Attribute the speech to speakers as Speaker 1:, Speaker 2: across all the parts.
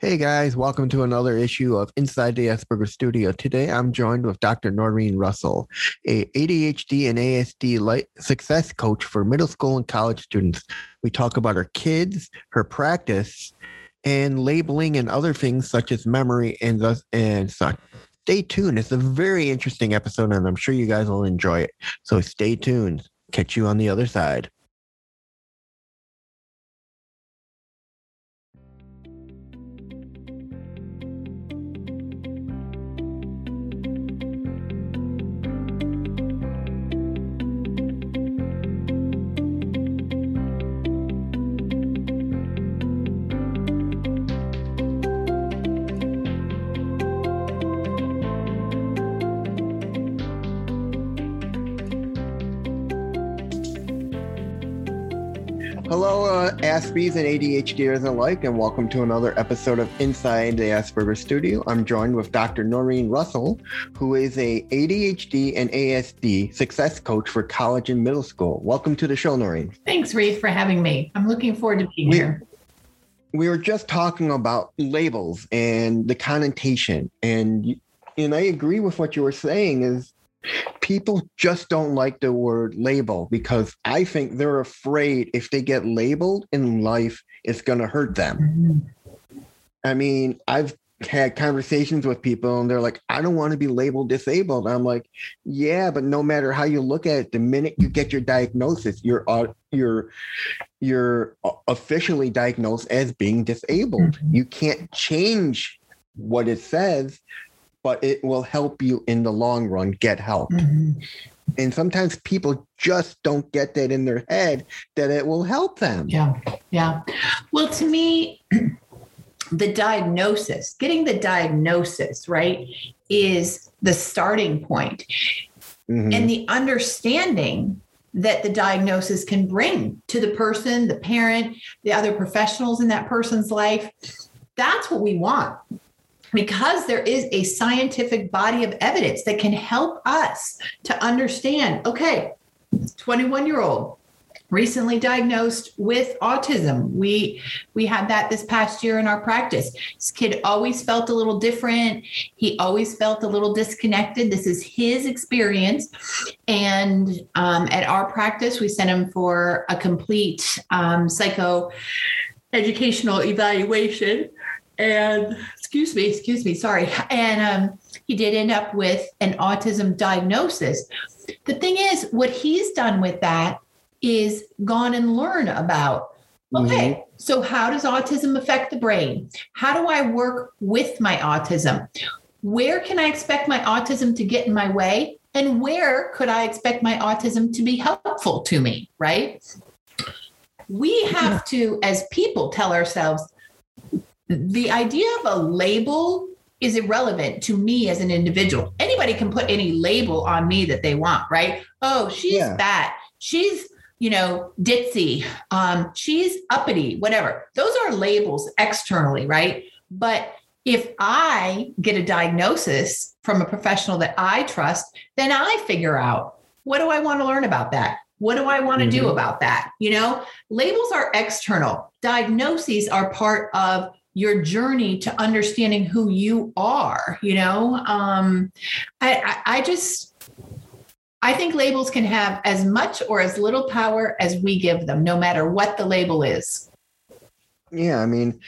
Speaker 1: Hey guys, welcome to another issue of Inside the Asperger Studio. Today I'm joined with Dr. Norrine Russell, a ADHD and ASD light success coach for middle school and college students. We talk about her kids, her practice, and labeling and other things such as memory and thus and such. Stay tuned. It's a very interesting episode and I'm sure you guys will enjoy it. So stay tuned. Catch you on the other side. Aspies and ADHDers alike, and welcome to another episode of Inside the Asperger Studio. I'm joined with Dr. Norrine Russell, who is a ADHD and ASD success coach for college and middle school. Welcome to the show, Norrine.
Speaker 2: Thanks, Reed, for having me. I'm looking forward to being
Speaker 1: We-
Speaker 2: here.
Speaker 1: We were just talking about labels and the connotation, and and I agree with what you were saying. Is people just don't like the word label because I think they're afraid if they get labeled in life, it's going to hurt them. I mean, I've had conversations with people and they're like, I don't want to be labeled disabled. I'm like, yeah, but no matter how you look at it, the minute you get your diagnosis, you're uh, you're you're officially diagnosed as being disabled.
Speaker 2: Mhm.
Speaker 1: You can't change what it says, but it will help you in the long run get help.
Speaker 2: Mhm.
Speaker 1: And sometimes people just don't get that in their head that it will help them.
Speaker 2: Yeah, yeah. Well, to me, the diagnosis, getting the diagnosis, right, is the starting point.
Speaker 1: Mhm.
Speaker 2: And the understanding that the diagnosis can bring to the person, the parent, the other professionals in that person's life. That's what we want. Because there is a scientific body of evidence that can help us to understand okay, 21 year old recently diagnosed with autism. We we had that this past year in our practice. This kid always felt a little different. He always felt a little disconnected. This is his experience. And um, at our practice we sent him for a complete um, psycho educational evaluation. And excuse me excuse me sorry. And um, he did end up with an autism diagnosis. The thing is what he's done with that is gone and learn about okay so how does autism affect the brain? How do i work with my autism? Where can i expect my autism to get in my way? And where could i expect my autism to be helpful to me right? We have to as people tell ourselves the idea of a label is irrelevant to me as an individual. Anybody can put any label on me that they want right? Oh she's
Speaker 1: Yeah.
Speaker 2: fat. She's you know ditzy. Um she's uppity whatever. Those are labels externally right? But if i get a diagnosis from a professional that i trust then i figure out what do i want to learn about that? What do i want to do
Speaker 1: Mhm.
Speaker 2: about that? You know labels are external. Diagnoses are part of your journey to understanding who you are you know um i i, I just I think labels can have as much or as little power as we give them, no matter what the label is.
Speaker 1: Yeah, I mean,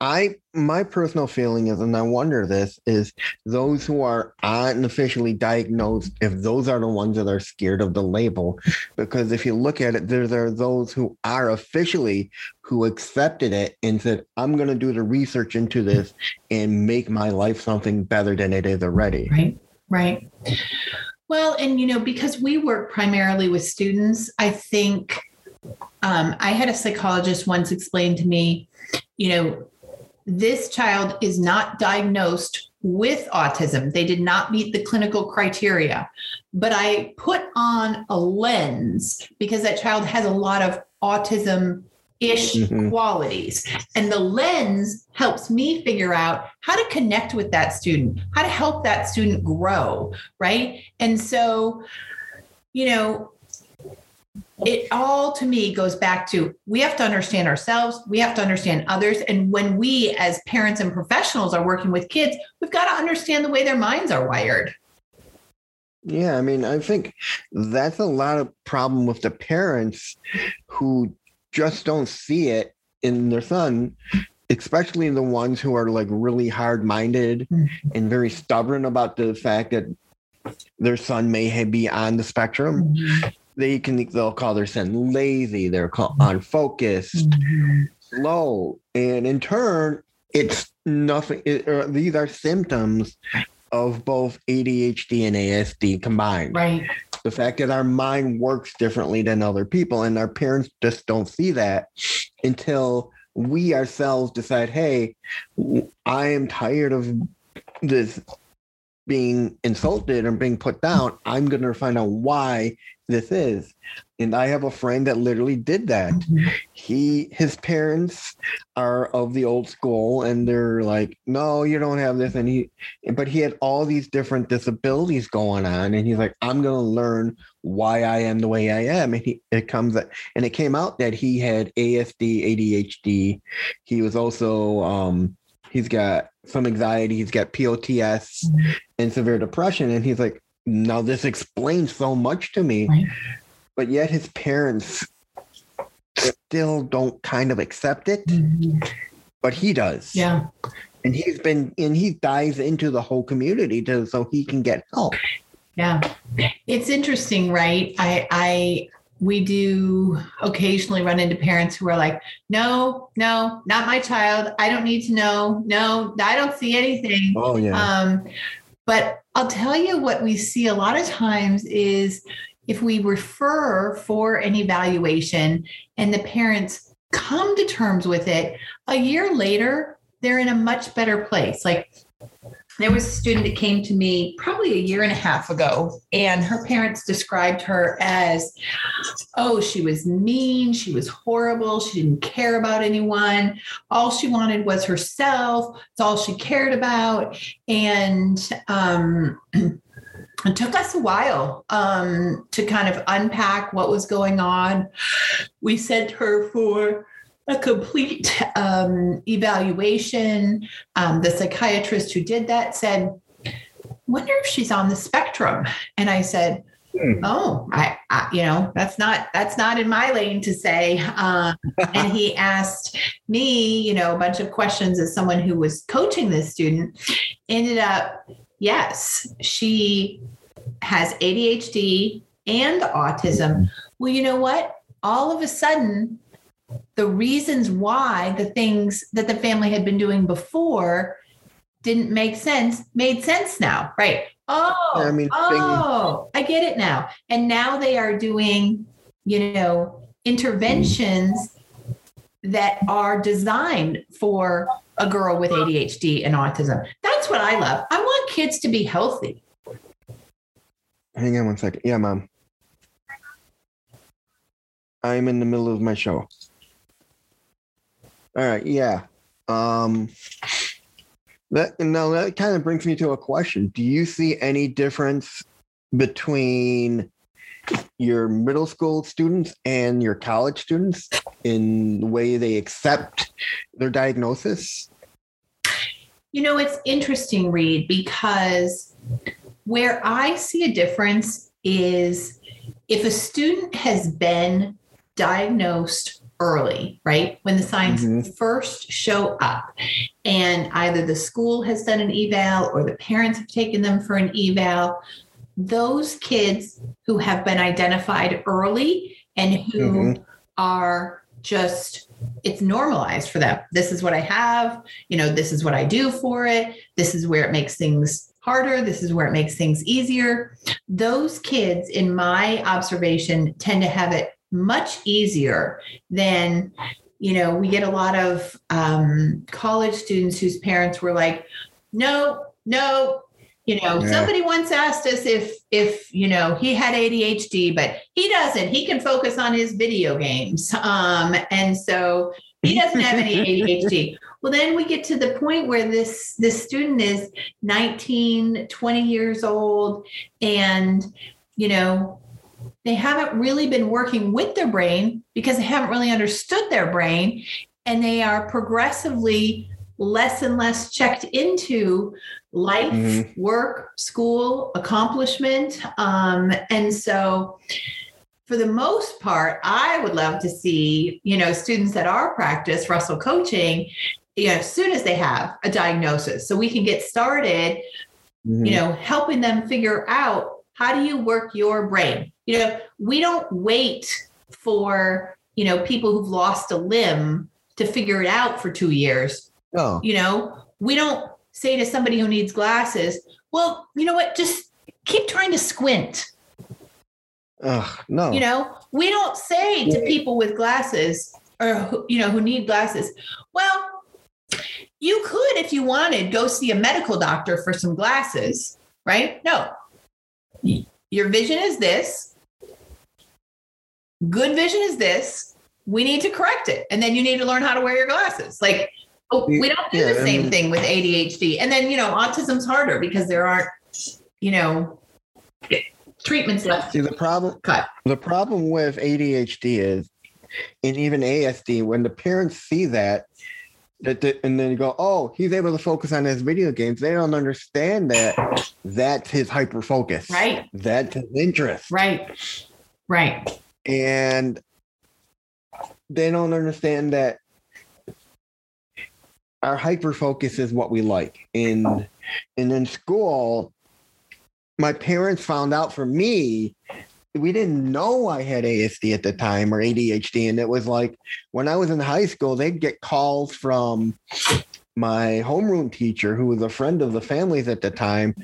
Speaker 1: I my personal feeling is, and I wonder this is those who are unofficially diagnosed, if those are the ones that are scared of the label, because if you look at it, there are those who are officially who accepted it and said, "I'm going to do the research into this and make my life something better than it is already."
Speaker 2: Right. Right. Well, and you know, because we work primarily with students, I think um, I had a psychologist once explain to me, you know, this child is not diagnosed with autism. They did not meet the clinical criteria. But I put on a lens because that child has a lot of autism ish
Speaker 1: Mhm.
Speaker 2: qualities. And the lens helps me figure out how to connect with that student, how to help that student grow. Right. And so, you know, it all to me goes back to we have to understand ourselves, we have to understand others. And when we, as parents and professionals, are working with kids, we've got to understand the way their minds are wired.
Speaker 1: Yeah, I mean, I think that's a lot of problem with the parents who just don't see it in their son, especially the ones who are like really hard minded mm-hmm. and very stubborn about the fact that their son may be on the spectrum. Mm-hmm. They can they'll call their son lazy, they're called mm-hmm. unfocused, mm-hmm. slow, and in turn, it's nothing. It, these are symptoms of both ADHD and ASD combined.
Speaker 2: Right.
Speaker 1: The fact that our mind works differently than other people, and our parents just don't see that until we ourselves decide, hey, I am tired of this being insulted and being put down. I'm going to find out why this is and i have a friend that literally did that mm-hmm. he his parents are of the old school and they're like no you don't have this and he but he had all these different disabilities going on and he's like i'm going to learn why i am the way i am and he it comes and it came out that he had asd adhd he was also um he's got some anxiety he's got pots mm-hmm. and severe depression and he's like now this explains so much to me right. but yet his parents still don't kind of accept it mm-hmm. but he does
Speaker 2: yeah
Speaker 1: and he's been and he dives into the whole community to so he can get help
Speaker 2: yeah it's interesting right i i we do occasionally run into parents who are like, no, no, not my child. I don't need to know. No, I don't see anything.
Speaker 1: Oh, yeah. Um,
Speaker 2: but I'll tell you what we see a lot of times is if we refer for an evaluation and the parents come to terms with it, a year later, they're in a much better place. Like there was a student that came to me probably a year and a half ago, and her parents described her as, oh, she was mean, she was horrible, she didn't care about anyone. All she wanted was herself, it's all she cared about. And, um, it took us a while um, to kind of unpack what was going on. We sent her for a complete um, evaluation. Um, the psychiatrist who did that said, "Wonder if she's on the spectrum." And I said, hmm. "Oh, I, I, you know, that's not that's not in my lane to say." Um, and he asked me, you know, a bunch of questions as someone who was coaching this student. Ended up, yes, she has ADHD and autism. Well, you know what? All of a sudden, the reasons why the things that the family had been doing before didn't make sense made sense now right? Oh I mean, oh i get it now. And now they are doing you know interventions that are designed for a girl with adhd and autism. That's what i love. I want kids to be healthy.
Speaker 1: Hang on one second. Yeah mom. I'm in the middle of my show all right. Yeah. Um, that now that kind of brings me to a question. Do you see any difference between your middle school students and your college students in the way they accept their diagnosis?
Speaker 2: You know, it's interesting, Reed, because where I see a difference is if a student has been diagnosed early, right? When the signs mm-hmm. first show up, and either the school has done an eval or the parents have taken them for an eval, those kids who have been identified early and who mm-hmm. are just it's normalized for them. This is what I have, you know, this is what I do for it. This is where it makes things harder. This is where it makes things easier. Those kids, in my observation, tend to have it much easier than you know we get a lot of um, college students whose parents were like no no you know yeah. somebody once asked us if if you know he had adhd but he doesn't. He can focus on his video games. Um, and so he doesn't have any adhd well then we get to the point where this this student is 19 20 years old and you know they haven't really been working with their brain because they haven't really understood their brain and they are progressively less and less checked into life, mm-hmm. work, school, accomplishment. Um, and so, for the most part, I would love to see, you know, students at our practice, Russell Coaching, you know, as soon as they have a diagnosis. So we can get started, mm-hmm. you know, helping them figure out how do you work your brain? You know, we don't wait for, you know, people who've lost a limb to figure it out for two years.
Speaker 1: Oh.
Speaker 2: You know, we don't say to somebody who needs glasses, well, you know what, just keep trying to squint.
Speaker 1: Ugh, no.
Speaker 2: You know, we don't say to people with glasses or, you know, who need glasses, well, you could, if you wanted, go see a medical doctor for some glasses, right? No. Your vision is this. Good vision is this. We need to correct it. And then you need to learn how to wear your glasses. Like, Oh, we don't do yeah, the same thing with ADHD. And then, you know, autism's harder because there aren't, you know, treatments left.
Speaker 1: See, the problem
Speaker 2: cut.
Speaker 1: The problem with ADHD is, and even ASD, when the parents see that, that and then you go, oh, he's able to focus on his video games. They don't understand that that's his hyper focus.
Speaker 2: Right.
Speaker 1: That's his interest.
Speaker 2: Right. Right.
Speaker 1: And they don't understand that our hyper focus is what we like. And and in school, my parents found out for me, we didn't know I had ASD at the time or ADHD. And it was like when I was in high school, they'd get calls from my homeroom teacher, who was a friend of the families at the time,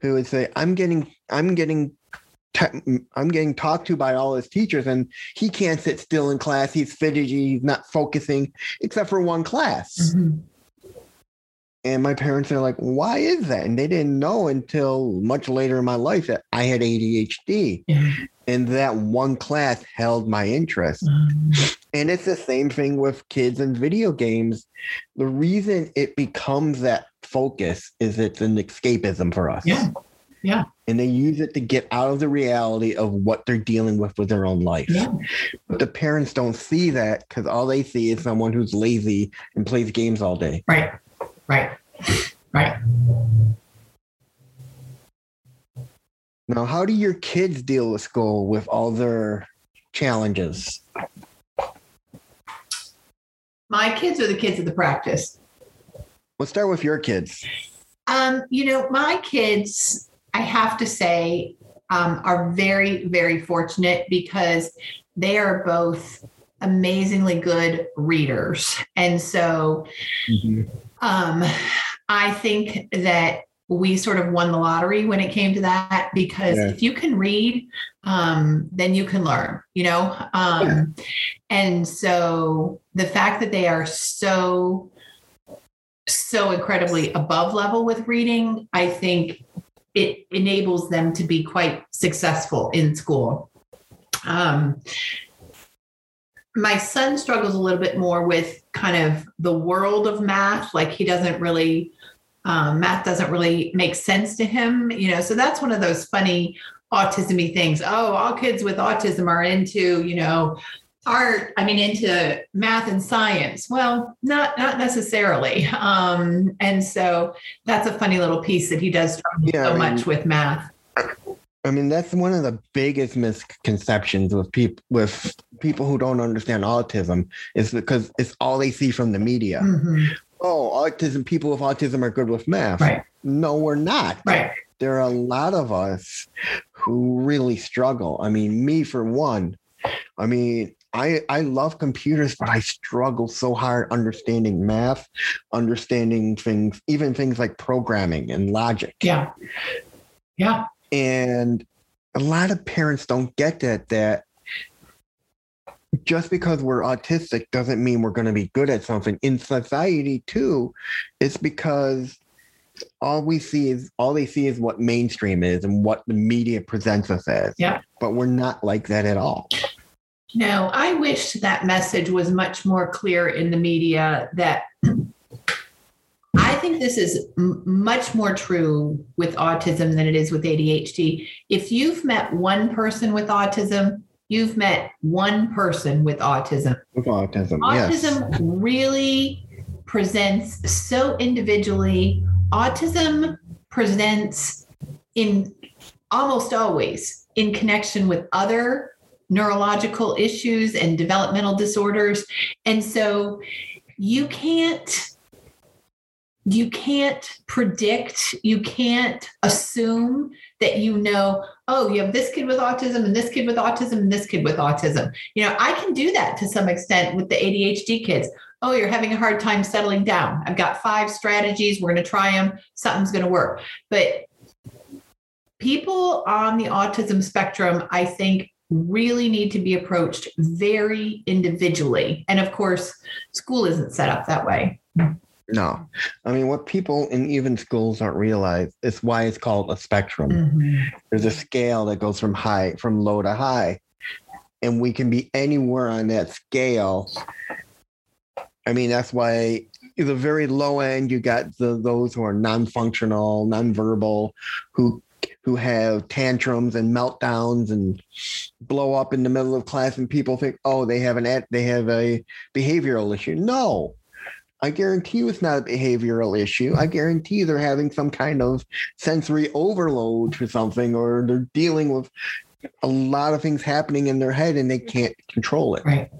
Speaker 1: who would say, I'm getting, I'm getting I'm getting talked to by all his teachers, and he can't sit still in class. He's fidgety. He's not focusing, except for one class. Mm-hmm. And my parents are like, why is that? And they didn't know until much later in my life that I had ADHD. Yeah. And that one class held my interest. Mm. And it's the same thing with kids and video games. The reason it becomes that focus is it's an escapism for us.
Speaker 2: Yeah. Yeah.
Speaker 1: And they use it to get out of the reality of what they're dealing with with their own life. Yeah. But the parents don't see that because all they see is someone who's lazy and plays games all day.
Speaker 2: Right. Right. Right.
Speaker 1: Now, how do your kids deal with school with all their challenges?
Speaker 2: My kids are the kids of the practice.
Speaker 1: Let's start with your kids.
Speaker 2: Um, you know, my kids, I have to say, um, are very, very fortunate because they are both amazingly good readers. And so mm-hmm. um, I think that we sort of won the lottery when it came to that because yeah. if you can read, um, then you can learn, you know? Um, yeah. And so the fact that they are so, so incredibly above level with reading, I think it enables them to be quite successful in school. Um, my son struggles a little bit more with kind of the world of math. Like he doesn't really, um, math doesn't really make sense to him, you know. So that's one of those funny autismy things. Oh, all kids with autism are into, you know, art. I mean, into math and science. Well, not not necessarily. Um, and so that's a funny little piece that he does yeah, so I mean, much with math.
Speaker 1: I mean, that's one of the biggest misconceptions with people with people who don't understand autism is because it's all they see from the media. Mm-hmm. Oh, autism people with autism are good with math.
Speaker 2: Right.
Speaker 1: No, we're not.
Speaker 2: Right.
Speaker 1: There are a lot of us who really struggle. I mean, me for one. I mean, I I love computers, but I struggle so hard understanding math, understanding things, even things like programming and logic.
Speaker 2: Yeah. Yeah.
Speaker 1: And a lot of parents don't get that that just because we're autistic doesn't mean we're going to be good at something. In society too, it's because all we see is all they see is what mainstream is and what the media presents us as.
Speaker 2: Yeah.
Speaker 1: But we're not like that at all.
Speaker 2: No, I wish that message was much more clear in the media that I think this is m- much more true with autism than it is with ADHD. If you've met one person with autism, you've met one person with autism.
Speaker 1: With autism,
Speaker 2: Autism
Speaker 1: yes.
Speaker 2: really presents so individually. Autism presents in almost always in connection with other neurological issues and developmental disorders. And so you can't you can't predict, you can't assume that you know, oh, you have this kid with autism and this kid with autism and this kid with autism. You know, I can do that to some extent with the ADHD kids. Oh, you're having a hard time settling down. I've got five strategies. We're going to try them. Something's going to work. But people on the autism spectrum, I think, really need to be approached very individually. And of course, school isn't set up that way.
Speaker 1: No. I mean, what people in even schools don't realize is why it's called a spectrum.
Speaker 2: Mm-hmm.
Speaker 1: There's a scale that goes from high, from low to high. And we can be anywhere on that scale. I mean, that's why the very low end, you got the those who are non-functional, non-verbal, who who have tantrums and meltdowns and blow up in the middle of class and people think oh they have an they have a behavioral issue. No. I guarantee you it's not a behavioral issue. I guarantee they're having some kind of sensory overload for something or they're dealing with a lot of things happening in their head and they can't control it.
Speaker 2: Right.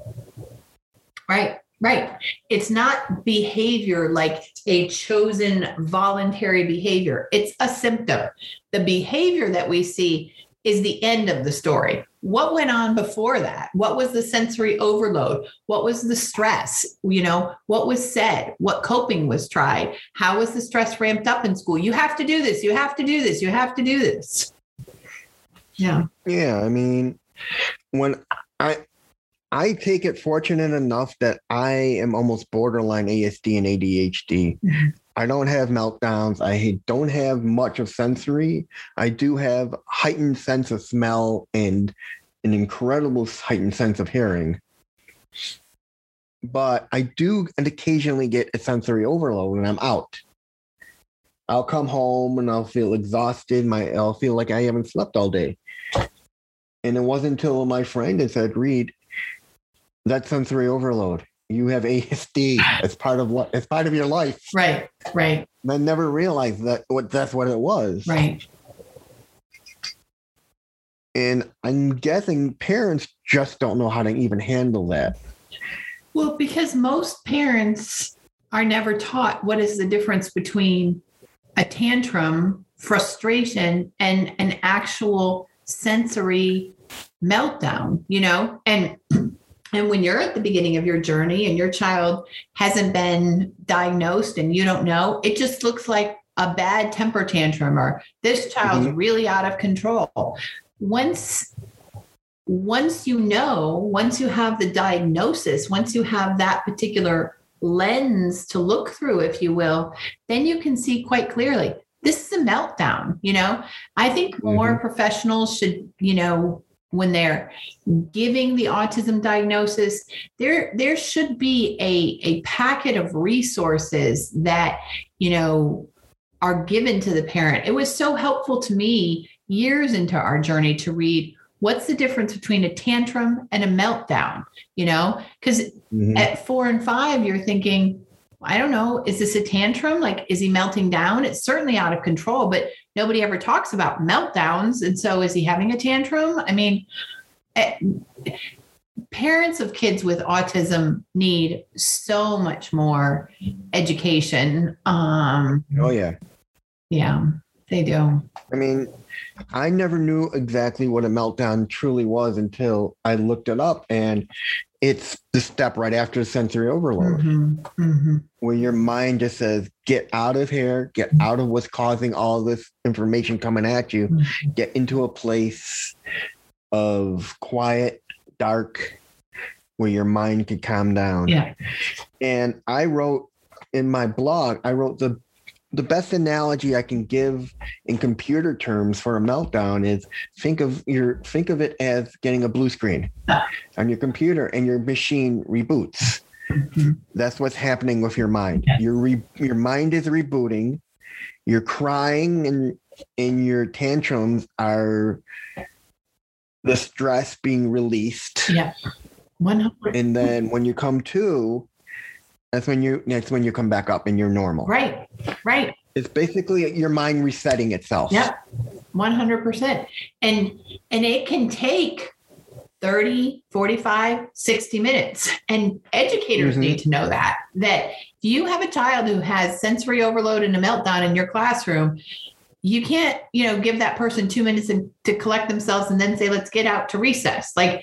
Speaker 2: Right Right. It's not behavior like a chosen voluntary behavior. It's a symptom. The behavior that we see is the end of the story. What went on before that? What was the sensory overload? What was the stress? You know, what was said? What coping was tried? How was the stress ramped up in school? You have to do this. You have to do this. You have to do this. Yeah.
Speaker 1: Yeah. I mean, when I, I take it fortunate enough that I am almost borderline ASD and ADHD. I don't have meltdowns. I don't have much of sensory. I do have heightened sense of smell and an incredible heightened sense of hearing. But I do and occasionally get a sensory overload when I'm out. I'll come home and I'll feel exhausted. My I'll feel like I haven't slept all day. And it wasn't until my friend had said, Reed, that sensory overload. You have ASD as part of what as part of your life.
Speaker 2: Right, right.
Speaker 1: I never realized that what that's what it was.
Speaker 2: Right.
Speaker 1: And I'm guessing parents just don't know how to even handle that.
Speaker 2: Well, because most parents are never taught what is the difference between a tantrum, frustration, and an actual sensory meltdown, you know? And and when you're at the beginning of your journey and your child hasn't been diagnosed and you don't know, it just looks like a bad temper tantrum or this child's mm-hmm. really out of control. Once once you know, once you have the diagnosis, once you have that particular lens to look through if you will, then you can see quite clearly this is a meltdown, you know. I think more mm-hmm. professionals should, you know, when they're giving the autism diagnosis there there should be a a packet of resources that you know are given to the parent it was so helpful to me years into our journey to read what's the difference between a tantrum and a meltdown you know because mm-hmm. at 4 and 5 you're thinking I don't know, is this a tantrum? Like, is he melting down? It's certainly out of control, but nobody ever talks about meltdowns. And so, is he having a tantrum? I mean, eh, parents of kids with autism need so much more education. Um,
Speaker 1: oh, yeah.
Speaker 2: Yeah, they do.
Speaker 1: I mean, I never knew exactly what a meltdown truly was until I looked it up. And it's the step right after sensory overload, mm-hmm. Mm-hmm. where your mind just says, get out of here, get out of what's causing all this information coming at you, mm-hmm. get into a place of quiet, dark, where your mind can calm down.
Speaker 2: Yeah.
Speaker 1: And I wrote in my blog, I wrote the the best analogy I can give in computer terms for a meltdown is think of your think of it as getting a blue screen on your computer and your machine reboots.
Speaker 2: Mhm.
Speaker 1: That's what's happening with your mind. Your re- your mind is rebooting. You're crying and and your tantrums are the stress being released.
Speaker 2: Yeah. 100
Speaker 1: And then when you come to, that's when you that's when you come back up and you're normal.
Speaker 2: Right. Right.
Speaker 1: It's basically your mind resetting itself.
Speaker 2: Yep. 100%. And and it can take 30, 45, 60 minutes. And educators
Speaker 1: Mhm.
Speaker 2: need to know that that if you have a child who has sensory overload and a meltdown in your classroom, you can't, you know, give that person 2 minutes and, to collect themselves and then say let's get out to recess. Like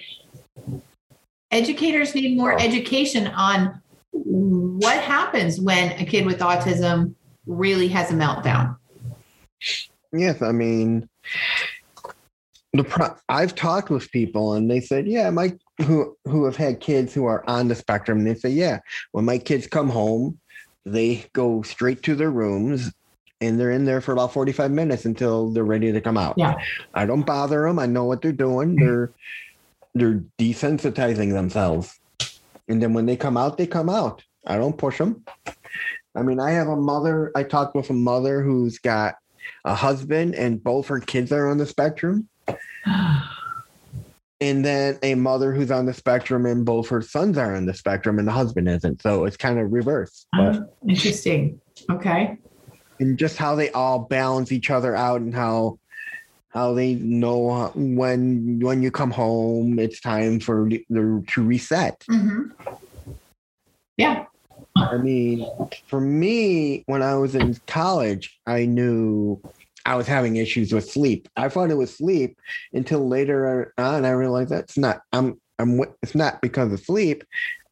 Speaker 2: educators need more education on what happens when a kid with autism really has a meltdown.
Speaker 1: Yes, I mean, the pro- I've talked with people and they said, yeah, my who who have had kids who are on the spectrum. And they say, yeah, when my kids come home, they go straight to their rooms and they're in there for about 45 minutes until they're ready to come out.
Speaker 2: Yeah.
Speaker 1: I don't bother them. I know what they're doing. Mm-hmm. They're they're desensitizing themselves. And then when they come out, they come out. I don't push them. I mean, I have a mother, I talked with a mother who's got a husband and both her kids are on the spectrum. And then a mother who's on the spectrum and both her sons are on the spectrum and the husband isn't. So it's kind of reversed. Ah, but
Speaker 2: Oh, interesting. Okay.
Speaker 1: and just how they all balance each other out and how how they know when when you come home it's time for the, to reset.
Speaker 2: Hmm Yeah.
Speaker 1: i mean for me when i was in college i knew i was having issues with sleep. I thought it was sleep until later on i realized that's not i'm i'm it's not because of sleep.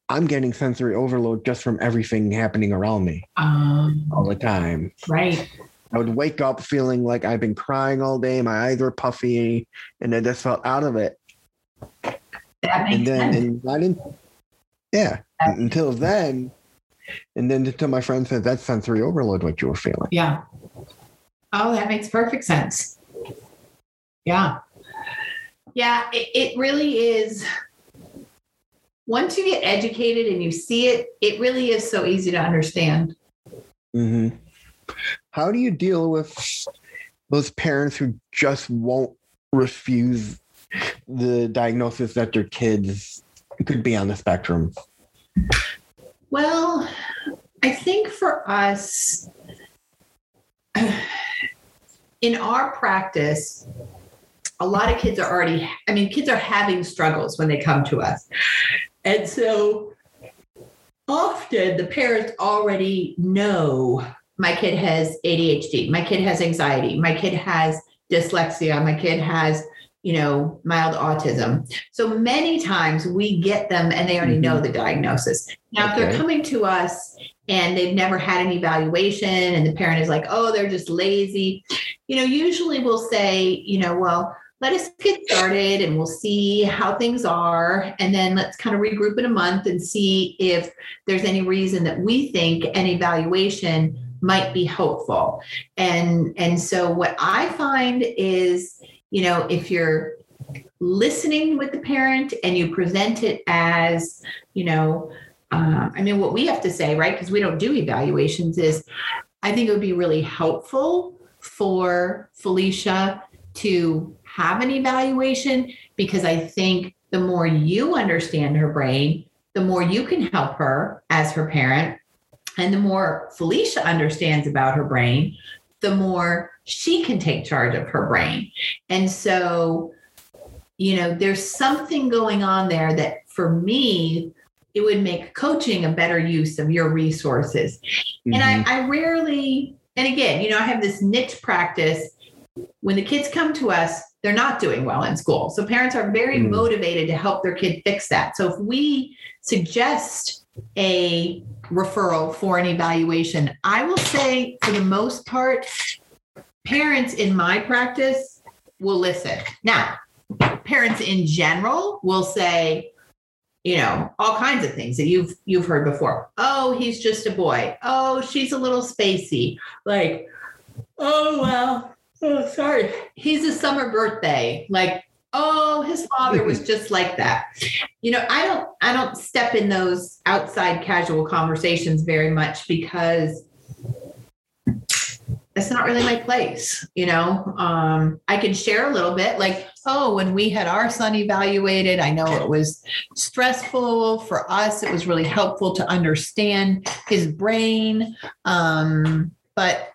Speaker 1: I'm getting sensory overload just from everything happening around me
Speaker 2: Um,
Speaker 1: all the time.
Speaker 2: right.
Speaker 1: I would wake up feeling like I've been crying all day. My eyes were puffy, and I just felt out of it.
Speaker 2: That makes
Speaker 1: And then,
Speaker 2: sense.
Speaker 1: and I didn't. Yeah, until then, and then until my friend said that's sensory overload. What you were feeling?
Speaker 2: yeah. Oh, that makes perfect sense. Yeah. Yeah. It, it really is. Once you get educated and you see it, it really is so easy to understand.
Speaker 1: hmm How do you deal with those parents who just won't refuse the diagnosis that their kids could be on the spectrum?
Speaker 2: Well, I think for us, in our practice, a lot of kids are already, I mean, kids are having struggles when they come to us. And so often the parents already know my kid has ADHD, my kid has anxiety, my kid has dyslexia, my kid has, you know, mild autism. So many times we get them and they already know mm-hmm. the diagnosis. Now, if they're coming to us and they've never had an evaluation and the parent is like, oh, they're just lazy, you know, usually we'll say, you know, well, let us get started and we'll see how things are. And then let's kind of regroup in a month and see if there's any reason that we think an evaluation might be hopeful. And and so what I find is, you know, if you're listening with the parent and you present it as, you know, uh, I mean, what we have to say, right? Because we don't do evaluations, is I think it would be really helpful for Felicia to have an evaluation because I think the more you understand her brain, the more you can help her as her parent. And the more Felicia understands about her brain, the more she can take charge of her brain. And so, you know, there's something going on there that for me, it would make coaching a better use of your resources. And
Speaker 1: Mhm.
Speaker 2: I, I rarely, and again, you know, I have this niche practice. When the kids come to us, they're not doing well in school. So parents are very
Speaker 1: Mm.
Speaker 2: motivated to help their kid fix that. So if we suggest a referral for an evaluation, I will say for the most part, parents in my practice will listen. Now, parents in general will say, you know, all kinds of things that you've you've heard before. Oh, he's just a boy. Oh, she's a little spacey. Like, oh well, oh sorry. He's a summer birthday. Like Oh, his father was just like that. You know, I don't I don't step in those outside casual conversations very much because that's not really my place you know? Um, i can share a little bit like oh when we had our son evaluated i know it was stressful for us. It was really helpful to understand his brain. Um, but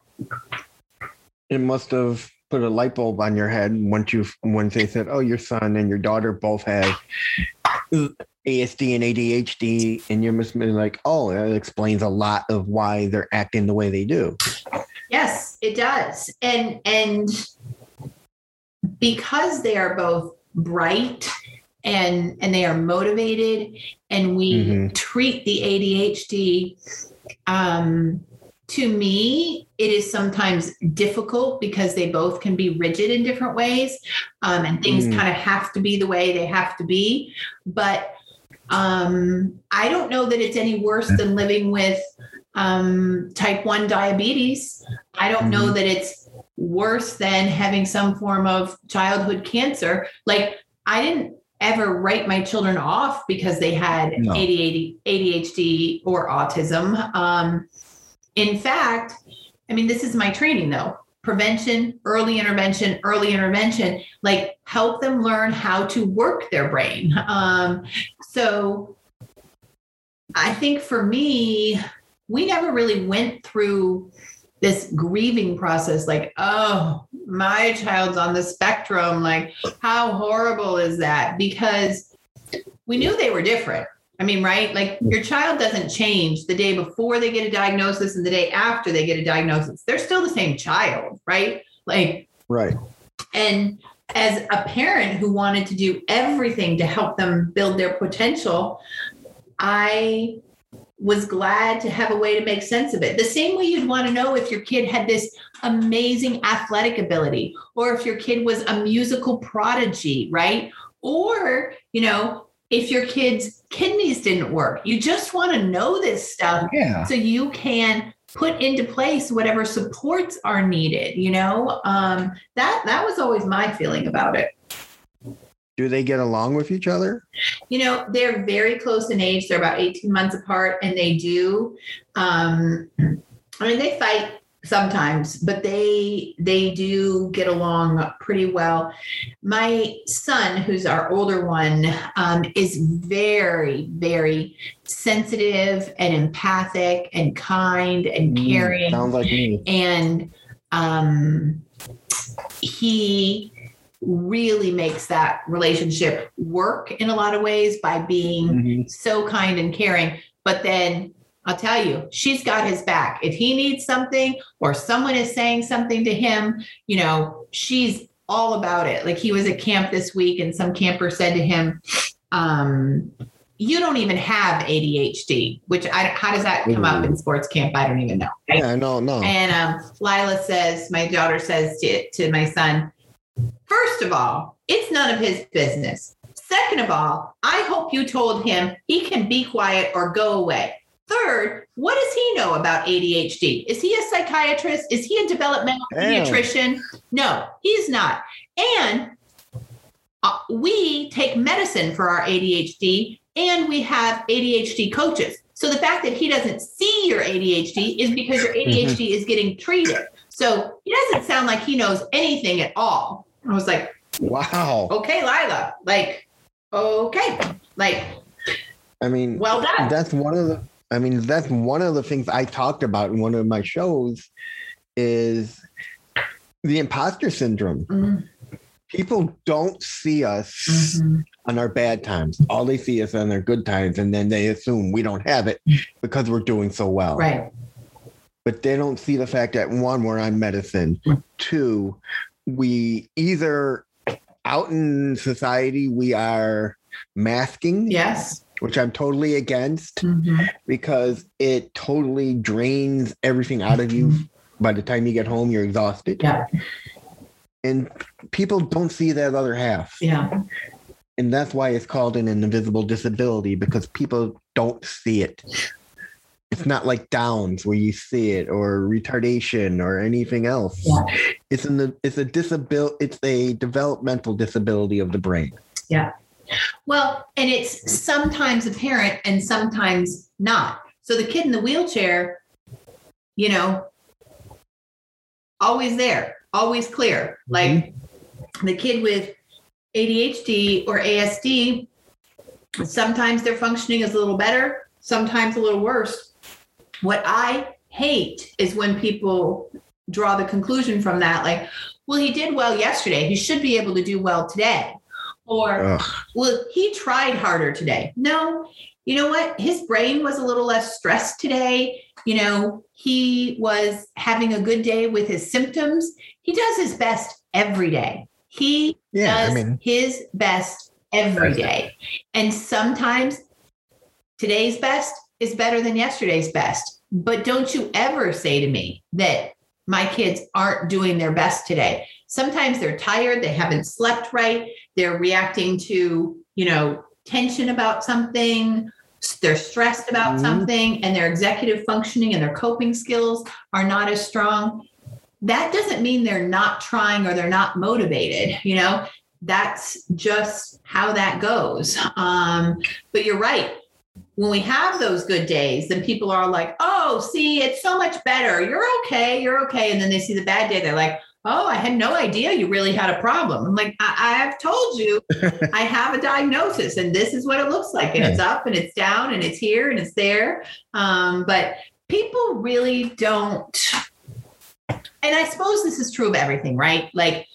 Speaker 1: it must have put a light bulb on your head once you once they said oh your son and your daughter both have ASD and ADHD, and you must be like, oh, that explains a lot of why they're acting the way they do.
Speaker 2: Yes, it does. And and because they are both bright and and they are motivated and we mm-hmm. treat the ADHD um to me, it is sometimes difficult because they both can be rigid in different ways, um, and things mm. kind of have to be the way they have to be. But um, I don't know that it's any worse than living with um, type 1 diabetes. I don't mm-hmm. know that it's worse than having some form of childhood cancer. Like, I didn't ever write my children off because they had no. ADHD, ADHD or autism. Um, in fact, I mean, this is my training though prevention, early intervention, early intervention, like help them learn how to work their brain. Um, so I think for me, we never really went through this grieving process like, oh, my child's on the spectrum. Like, how horrible is that? Because we knew they were different. I mean, right? Like mm. your child doesn't change the day before they get a diagnosis and the day after they get a diagnosis. They're still the same child, right? Like,
Speaker 1: right.
Speaker 2: And as a parent who wanted to do everything to help them build their potential, I was glad to have a way to make sense of it. The same way you'd want to know if your kid had this amazing athletic ability or if your kid was a musical prodigy, right? Or, you know, if your kid's kidneys didn't work. You just want to know this stuff
Speaker 1: yeah.
Speaker 2: so you can put into place whatever supports are needed, you know? Um, that that was always my feeling about it.
Speaker 1: Do they get along with each other?
Speaker 2: You know, they're very close in age. They're about 18 months apart and they do um I mean they fight sometimes but they they do get along pretty well. My son who's our older one um, is very very sensitive and empathic and kind and mm, caring.
Speaker 1: sounds like me.
Speaker 2: And um, he really makes that relationship work in a lot of ways by being mm-hmm. so kind and caring. But then I'll tell you, she's got his back. If he needs something or someone is saying something to him, you know, she's all about it. Like he was at camp this week and some camper said to him, um, you don't even have ADHD, which I, how does that come up in sports camp? I don't even know.
Speaker 1: Right? Yeah, no, no.
Speaker 2: And um, Lila says, my daughter says to, to my son, first of all, it's none of his business. Second of all, I hope you told him he can be quiet or go away. Third, what does he know about ADHD? Is he a psychiatrist? Is he a developmental Damn. pediatrician? No, he's not. And uh, we take medicine for our ADHD and we have ADHD coaches. So the fact that he doesn't see your ADHD is because your ADHD is getting treated. So he doesn't sound like he knows anything at all. I was like,
Speaker 1: wow.
Speaker 2: Okay, Lila. Like, okay. Like,
Speaker 1: I mean,
Speaker 2: well done.
Speaker 1: That's one of the I mean, that's one of the things I talked about in one of my shows is the imposter syndrome. Mm-hmm. People don't see us mm-hmm. on our bad times. All they see us on their good times, and then they assume we don't have it because we're doing so well.
Speaker 2: Right.
Speaker 1: But they don't see the fact that one, we're on medicine. Mm-hmm. Two, we either out in society we are masking.
Speaker 2: Yes
Speaker 1: which I'm totally against mm-hmm. because it totally drains everything out of you. By the time you get home, you're exhausted.
Speaker 2: Yeah.
Speaker 1: And people don't see that other half.
Speaker 2: Yeah.
Speaker 1: And that's why it's called an invisible disability because people don't see it. it's not like Downs where you see it or retardation or anything else.
Speaker 2: Yeah.
Speaker 1: It's in the it's a disability it's a developmental disability of the brain.
Speaker 2: Yeah. Well, and it's sometimes apparent and sometimes not. So the kid in the wheelchair, you know, always there, always clear. Mm-hmm. Like the kid with ADHD or ASD, sometimes their functioning is a little better, sometimes a little worse. What I hate is when people draw the conclusion from that, like, well, he did well yesterday. He should be able to do well today. Or,
Speaker 1: Ugh.
Speaker 2: well, he tried harder today. No, you know what? His brain was a little less stressed today. You know, he was having a good day with his symptoms. He does his best every day. He
Speaker 1: Yeah,
Speaker 2: does
Speaker 1: I mean
Speaker 2: his best every day. And sometimes today's best is better than yesterday's best. But don't you ever say to me that my kids aren't doing their best today. Sometimes they're tired, they haven't slept right, they're reacting to, you know, tension about something, they're stressed about
Speaker 1: Mhm.
Speaker 2: something, and their executive functioning and their coping skills are not as strong. That doesn't mean they're not trying or they're not motivated, you know, that's just how that goes. Um, but you're right. When we have those good days, then people are like, oh, see, it's so much better. You're okay. You're okay. And then they see the bad day. They're like, oh, I had no idea you really had a problem. I'm like, I, have told you I have a diagnosis and this is what it looks like. And it's up and it's down and it's here and it's there. Um, but people really don't. And I suppose this is true of everything, right? Like,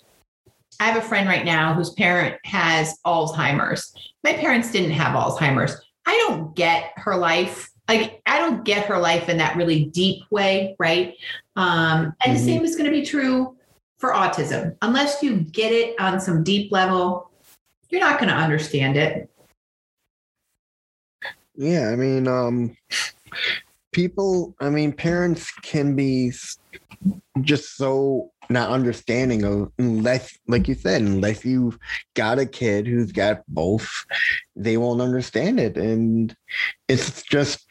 Speaker 2: I have a friend right now whose parent has Alzheimer's. My parents didn't have Alzheimer's. I don't get her life. Like, I don't get her life in that really deep way, right? Um, and the
Speaker 1: Mhm.
Speaker 2: same is going to be true for autism. Unless you get it on some deep level, you're not going to understand it.
Speaker 1: Yeah, I mean, um, people, I mean, parents can be just so not understanding of unless, like you said, unless you've got a kid who's got both, they won't understand it. And it's just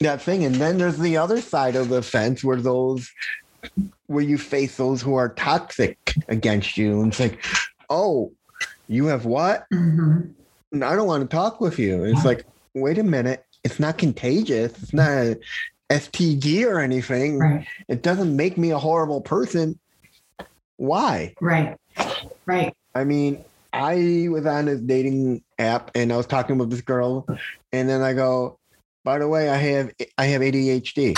Speaker 1: that thing. And then there's the other side of the fence where those, where you face those who are toxic against you. And it's like, oh, you have what?
Speaker 2: Mm-hmm.
Speaker 1: I don't want to talk with you. It's like, wait a minute. It's not contagious. It's not a STD or anything.
Speaker 2: Right,
Speaker 1: It doesn't make me a horrible person. Why?
Speaker 2: right, right.
Speaker 1: I mean, I was on this dating app and I was talking with this girl, and then I go, by the way, I have I have ADHD.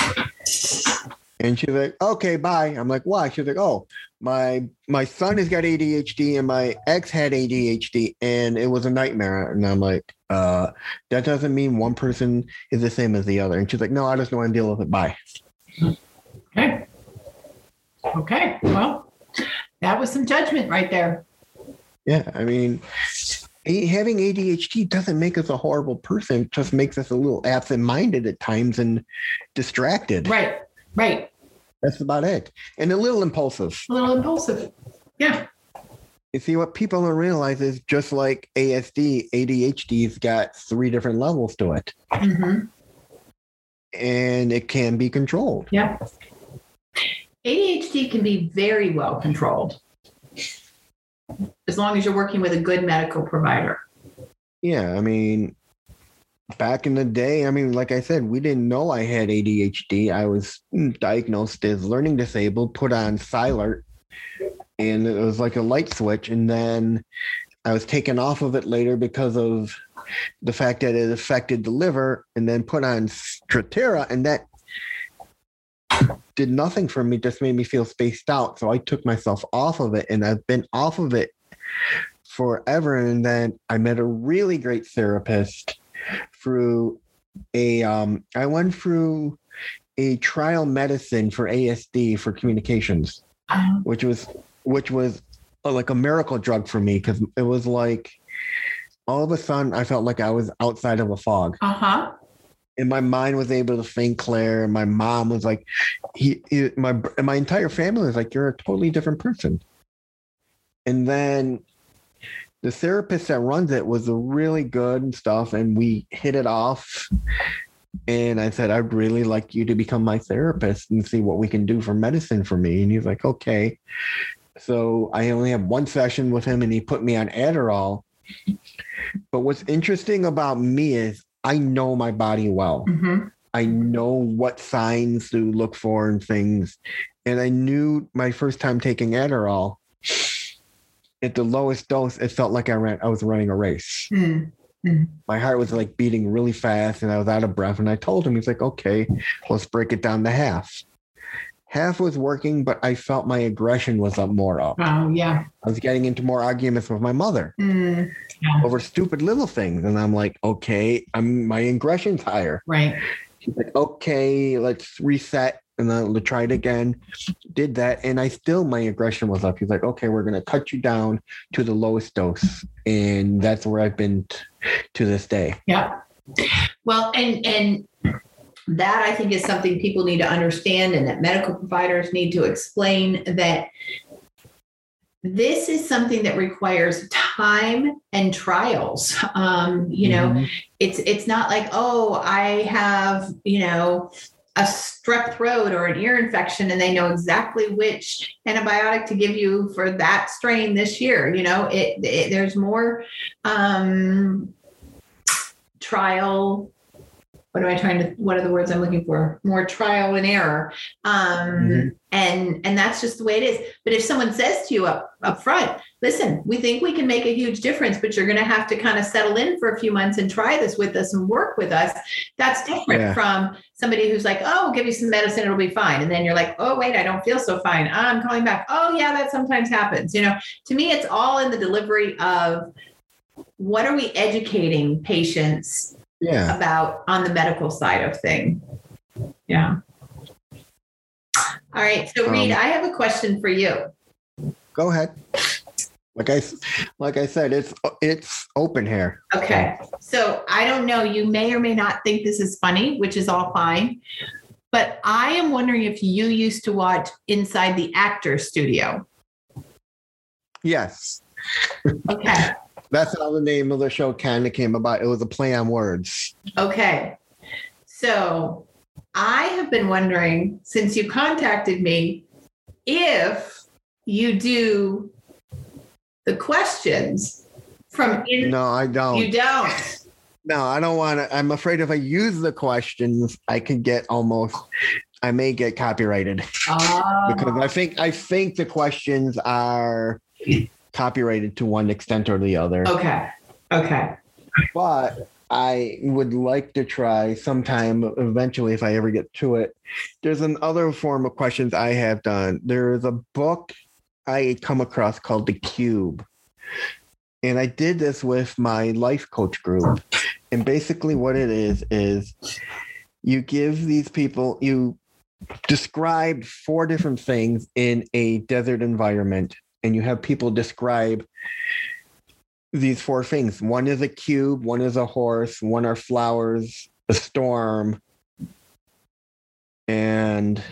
Speaker 1: And she's like, okay, bye. I'm like, why? She's like, oh, my my son has got ADHD and my ex had ADHD and it was a nightmare. And I'm like, uh, that doesn't mean one person is the same as the other. And she's like, no, I just don't want to deal with it. Bye.
Speaker 2: Okay. Okay. Well, that was some judgment right there.
Speaker 1: Yeah, I mean, having ADHD doesn't make us a horrible person. It just makes us a little absent-minded at times and distracted.
Speaker 2: Right, right.
Speaker 1: That's about it. And a little impulsive.
Speaker 2: A little impulsive. Yeah.
Speaker 1: You see, what people don't realize is just like ASD, ADHD's got three different levels to it,
Speaker 2: hmm
Speaker 1: and it can be controlled.
Speaker 2: Yeah. ADHD can be very well controlled as long as you're working with a good medical provider.
Speaker 1: Yeah, I mean, back in the day, I mean, like I said, we didn't know I had ADHD. I was diagnosed as learning disabled, put on Cylert, and it was like a light switch. And then I was taken off of it later because of the fact that it affected the liver, and then put on Strattera, and that did nothing for me, just made me feel spaced out. So I took myself off of it, and I've been off of it forever. And then I met a really great therapist through a um I went through a trial medicine for ASD for communications,
Speaker 2: Uh
Speaker 1: which was which was uh, like a miracle drug for me because it was like all of a sudden I felt like I was outside of a fog.
Speaker 2: Uh huh.
Speaker 1: and my mind was able to think clear. And my mom was like he, he my and my entire family was like you're a totally different person. And then the therapist that runs it was really good and stuff and we hit it off And I said, I'd really like you to become my therapist and see what we can do for medicine for me. And he's like, okay. So I only have one session with him and he put me on Adderall. But what's interesting about me is I know my body well.
Speaker 2: Mhm.
Speaker 1: I know what signs to look for and things. And I knew my first time taking Adderall, at the lowest dose, it felt like I ran I was running a race.
Speaker 2: Mm.
Speaker 1: My heart was like beating really fast and I was out of breath. And I told him, he's like, okay, let's break it down to half. Half was working, but I felt my aggression was up more up.
Speaker 2: Oh, yeah.
Speaker 1: I was getting into more arguments with my mother
Speaker 2: Mm.
Speaker 1: over stupid little things. And I'm like, okay, I'm my aggression's higher.
Speaker 2: Right.
Speaker 1: He's like, okay, let's reset and then we'll try again. Did that, and I still my aggression was up. He's like, okay, we're gonna cut you down to the lowest dose, and that's where I've been t- to this day.
Speaker 2: Yeah. Well, and and that I think is something people need to understand, and that medical providers need to explain that this is something that requires time and trials. Um, you know,
Speaker 1: Mhm.
Speaker 2: it's it's not like oh I have you know a strep throat or an ear infection and they know exactly which antibiotic to give you for that strain this year you know? It, it there's more um trial what am i trying to what are the words i'm looking for? More trial and error. Um
Speaker 1: Mhm.
Speaker 2: and and that's just the way it is. But if someone says to you up up front listen we think we can make a huge difference but you're going to have to kind of settle in for a few months and try this with us and work with us that's different
Speaker 1: Yeah.
Speaker 2: from somebody who's like oh we'll give you some medicine it'll be fine and then you're like oh wait i don't feel so fine i'm calling back oh yeah that sometimes happens you know to me it's all in the delivery of what are we educating patients
Speaker 1: Yeah.
Speaker 2: about on the medical side of thing. Yeah. All right. So Reed,
Speaker 1: Um,
Speaker 2: I have a question for you.
Speaker 1: Go ahead. Like I, like I said, it's it's open here.
Speaker 2: Okay. So I don't know, you may or may not think this is funny, which is all fine. But I am wondering if you used to watch Inside the Actor Studio.
Speaker 1: Yes,
Speaker 2: Okay.
Speaker 1: that's how the name of the show kind of came about. It was a play on words.
Speaker 2: Okay. So I have been wondering since you contacted me if you do the questions from in
Speaker 1: No, I don't.
Speaker 2: you don't.
Speaker 1: No, I don't want to. I'm afraid if I use the questions, I could get almost. I may get copyrighted ah. because
Speaker 2: Oh,
Speaker 1: I think I think the questions are copyrighted to one extent or the other.
Speaker 2: okay. Okay.
Speaker 1: But I would like to try sometime eventually if I ever get to it. There's another form of questions I have done. There's a book I come across called The Cube. And I did this with my life coach group. And basically what it is is you give these people you describe four different things in a desert environment and you have people describe these four things. One is a cube, one is a horse, one are flowers, a storm, and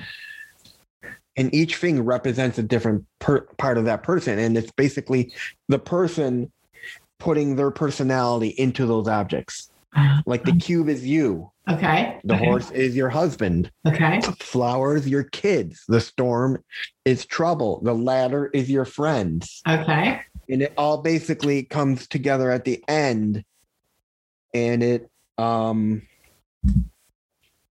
Speaker 1: and each thing represents a different per- part of that person, and it's basically the person putting their personality into those objects. Like the cube is you,
Speaker 2: Okay.
Speaker 1: the
Speaker 2: okay.
Speaker 1: horse is your husband,
Speaker 2: Okay.
Speaker 1: flowers your kids, the storm is trouble, the ladder is your friends
Speaker 2: Okay.
Speaker 1: and it all basically comes together at the end and it um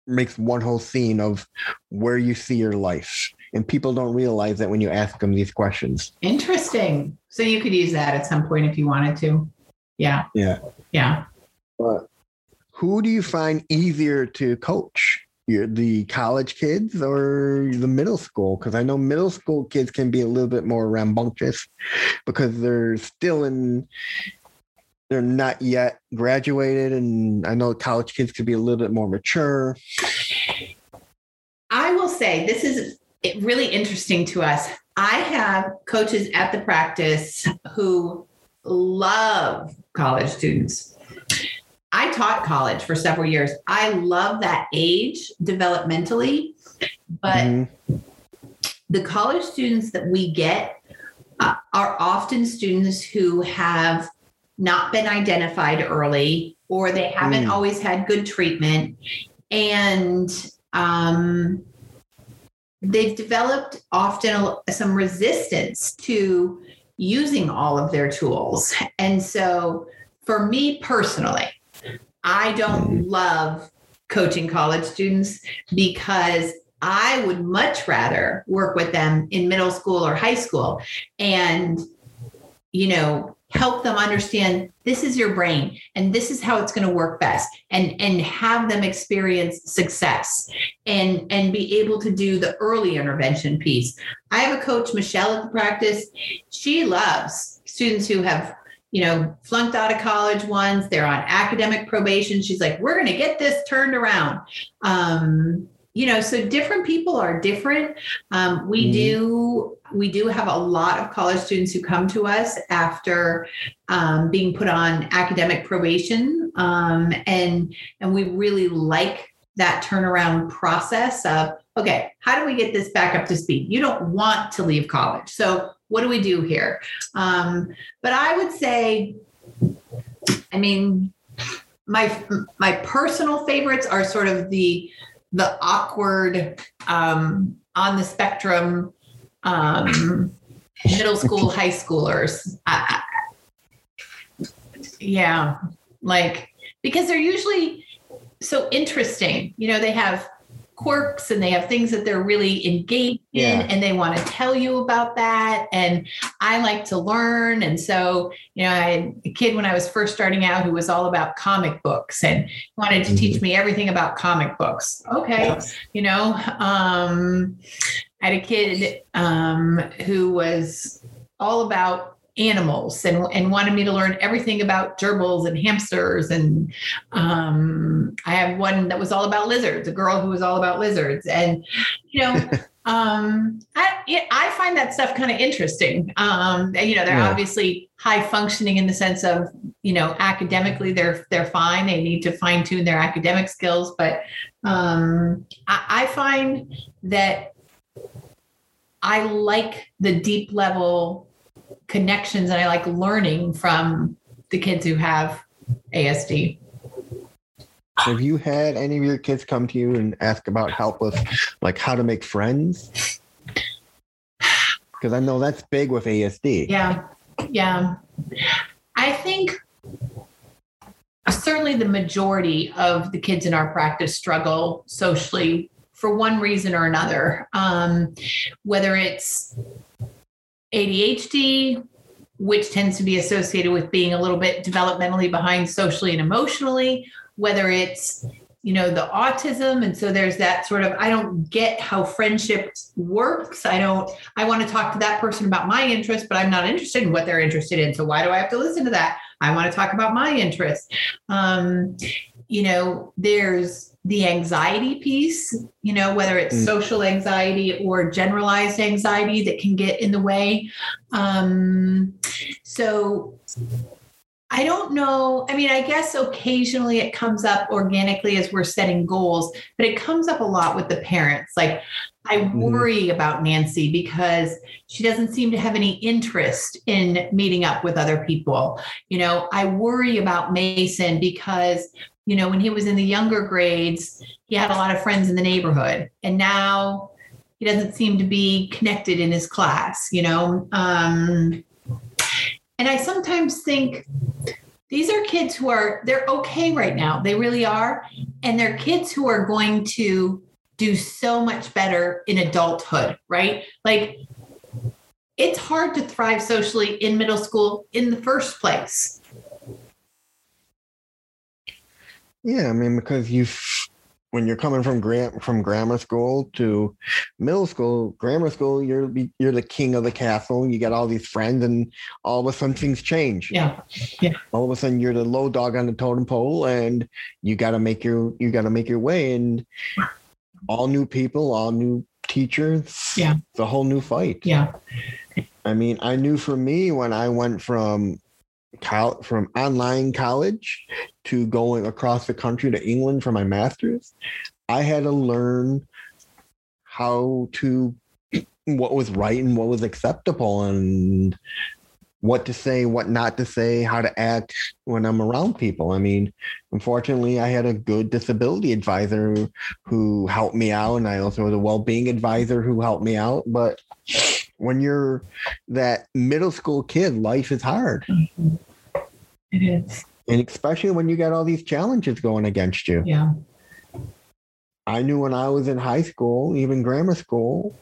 Speaker 1: makes one whole scene of where you see your life and people don't realize that when you ask them these questions
Speaker 2: Interesting. So you could use that at some point if you wanted to. Yeah.
Speaker 1: Yeah.
Speaker 2: Yeah.
Speaker 1: but who do you find easier to coach Your the college kids or the middle school because i know middle school kids can be a little bit more rambunctious because they're still in they're not yet graduated and i know college kids could be a little bit more mature
Speaker 2: I will say this is really interesting to us. I have coaches at the practice who love college students. I taught college for several years. I love that age developmentally, but
Speaker 1: Mhm.
Speaker 2: the college students that we get uh, are often students who have not been identified early or they haven't
Speaker 1: Mm.
Speaker 2: always had good treatment and um, they've developed often some resistance to using all of their tools. And so, for me personally, I don't mm-hmm. love coaching college students because I would much rather work with them in middle school or high school and, you know, help them understand this is your brain and this is how it's going to work best and and have them experience success and and be able to do the early intervention piece. I have a coach michelle at the practice. She loves students who have you know flunked out of college once they're on academic probation. She's like we're going to get this turned around. Um, you know so different people are different. Um, we mm-hmm. do we do have a lot of college students who come to us after um, being put on academic probation. Um, and and we really like that turnaround process of okay how do we get this back up to speed? You don't want to leave college. So what do we do here? Um, but i would say i mean my my personal favorites are sort of the the awkward um, on the spectrum um, middle school high schoolers. I, yeah like because they're usually so interesting. You know they have quirks and they have things that they're really engaged yeah. in and they want to tell you about that and i like to learn and so you know i had a kid when i was first starting out who was all about comic books and wanted to mm-hmm. teach me everything about comic books okay yes. you know um, i had a kid um, who was all about animals and, and wanted me to learn everything about gerbils and hamsters. And um, I have one that was all about lizards, a girl who was all about lizards. And, you know, um, I, I find that stuff kind of interesting. Um, you know, they're yeah. obviously high functioning in the sense of, you know, academically they're, they're fine. They need to fine tune their academic skills. But um, I, I find that I like the deep level connections and I like learning from the kids who have ASD.
Speaker 1: Have you had any of your kids come to you and ask about help with like how to make friends? Because I know that's big with ASD.
Speaker 2: Yeah. Yeah. I think certainly the majority of the kids in our practice struggle socially for one reason or another. Um, whether it's ADHD, which tends to be associated with being a little bit developmentally behind socially and emotionally, whether it's you know the autism. And so there's that sort of i don't get how friendship works. I don't i want to talk to that person about my interest but i'm not interested in what they're interested in. So why do i have to listen to that? I want to talk about my interest um, you know there's the anxiety piece, you know, whether it's mm. social anxiety or generalized anxiety that can get in the way. Um, so I don't know. I mean, I guess occasionally it comes up organically as we're setting goals, but it comes up a lot with the parents. Like, I mm. worry about Nancy because she doesn't seem to have any interest in meeting up with other people. You know, I worry about Mason because you know, when he was in the younger grades, he had a lot of friends in the neighborhood. And now he doesn't seem to be connected in his class, you know. Um, and I sometimes think these are kids who are, they're okay right now. They really are. And they're kids who are going to do so much better in adulthood, right? Like, it's hard to thrive socially in middle school in the first place
Speaker 1: Yeah, I mean because you when you're coming from gram from grammar school to middle school, grammar school, you're you're the king of the castle. You got all these friends, and all of a sudden things change.
Speaker 2: Yeah, yeah.
Speaker 1: All of a sudden you're the low dog on the totem pole, and you got to make your you got to make your way, and all new people, all new teachers.
Speaker 2: Yeah,
Speaker 1: it's a whole new fight.
Speaker 2: Yeah.
Speaker 1: I mean, I knew for me when I went from from online college to going across the country to England for my master's, I had to learn how to what was right and what was acceptable and what to say, what not to say, how to act when I'm around people. I mean, unfortunately, I had a good disability advisor who helped me out, and I also had a well being advisor who helped me out. But when you're that middle school kid, life is hard.
Speaker 2: It is.
Speaker 1: And especially when you got all these challenges going against you.
Speaker 2: Yeah.
Speaker 1: I knew when I was in high school, even grammar school,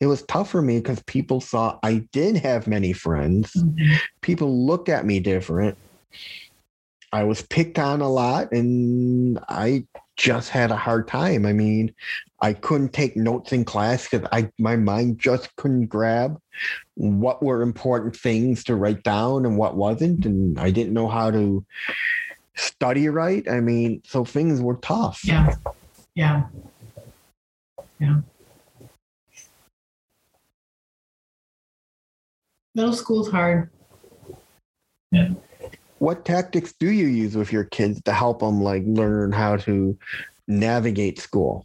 Speaker 1: it was tough for me because people saw I did have many friends. Mm-hmm. People looked at me different. I was picked on a lot and I just had a hard time. I mean, I couldn't take notes in class because I my mind just couldn't grab what were important things to write down and what wasn't, and I didn't know how to study right. I mean, so things were tough.
Speaker 2: Yeah, yeah, yeah. Middle school's hard.
Speaker 1: Yeah what tactics do you use with your kids to help them like learn how to navigate school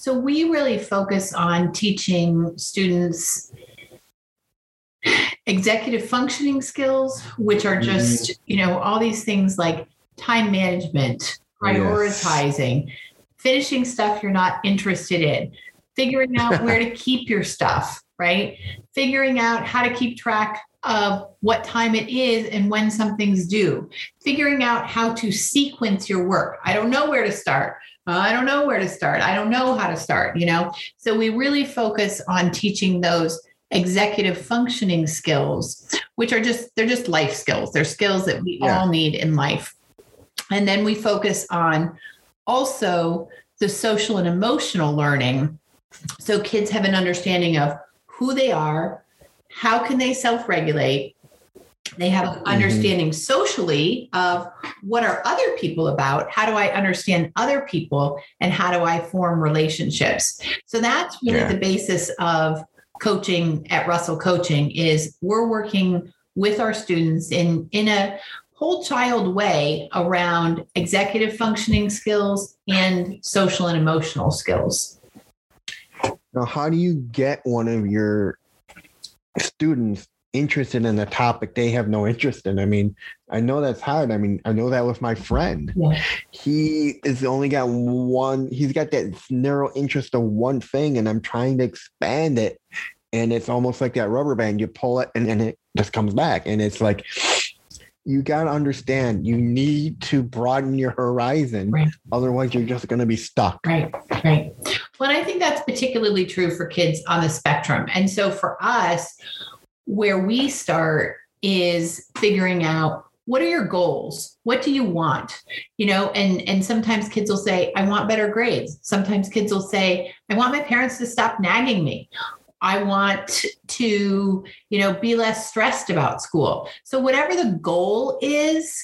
Speaker 2: so we really focus on teaching students executive functioning skills which are just mm-hmm. you know all these things like time management prioritizing yes. finishing stuff you're not interested in figuring out where to keep your stuff right figuring out how to keep track of what time it is and when something's due, figuring out how to sequence your work. I don't know where to start. I don't know where to start. I don't know how to start, you know? So we really focus on teaching those executive functioning skills, which are just, they're just life skills. They're skills that we yeah. all need in life. And then we focus on also the social and emotional learning. So kids have an understanding of who they are, how can they self-regulate they have an mm-hmm. understanding mm-hmm. socially of what are other people about how do i understand other people and how do i form relationships so that's really yeah. the basis of coaching at russell coaching is we're working with our students in in a whole child way around executive functioning skills and social and emotional skills
Speaker 1: now how do you get one of your students interested in a topic they have no interest in. I mean, I know that's hard. I mean, I know that with my friend. Yeah. He is only got one, he's got that narrow interest in one thing, and I'm trying to expand it. And it's almost like that rubber band. You pull it and then it just comes back. And it's like, you got to understand you need to broaden your horizon. Right. Otherwise, you're just going to be stuck.
Speaker 2: Right, right. Well, I think that's particularly true for kids on the spectrum. And so for us, where we start is figuring out what are your goals? What do you want? You know and and sometimes kids will say i want better grades. Sometimes kids will say i want my parents to stop nagging me. I want to, you know, be less stressed about school. So whatever the goal is,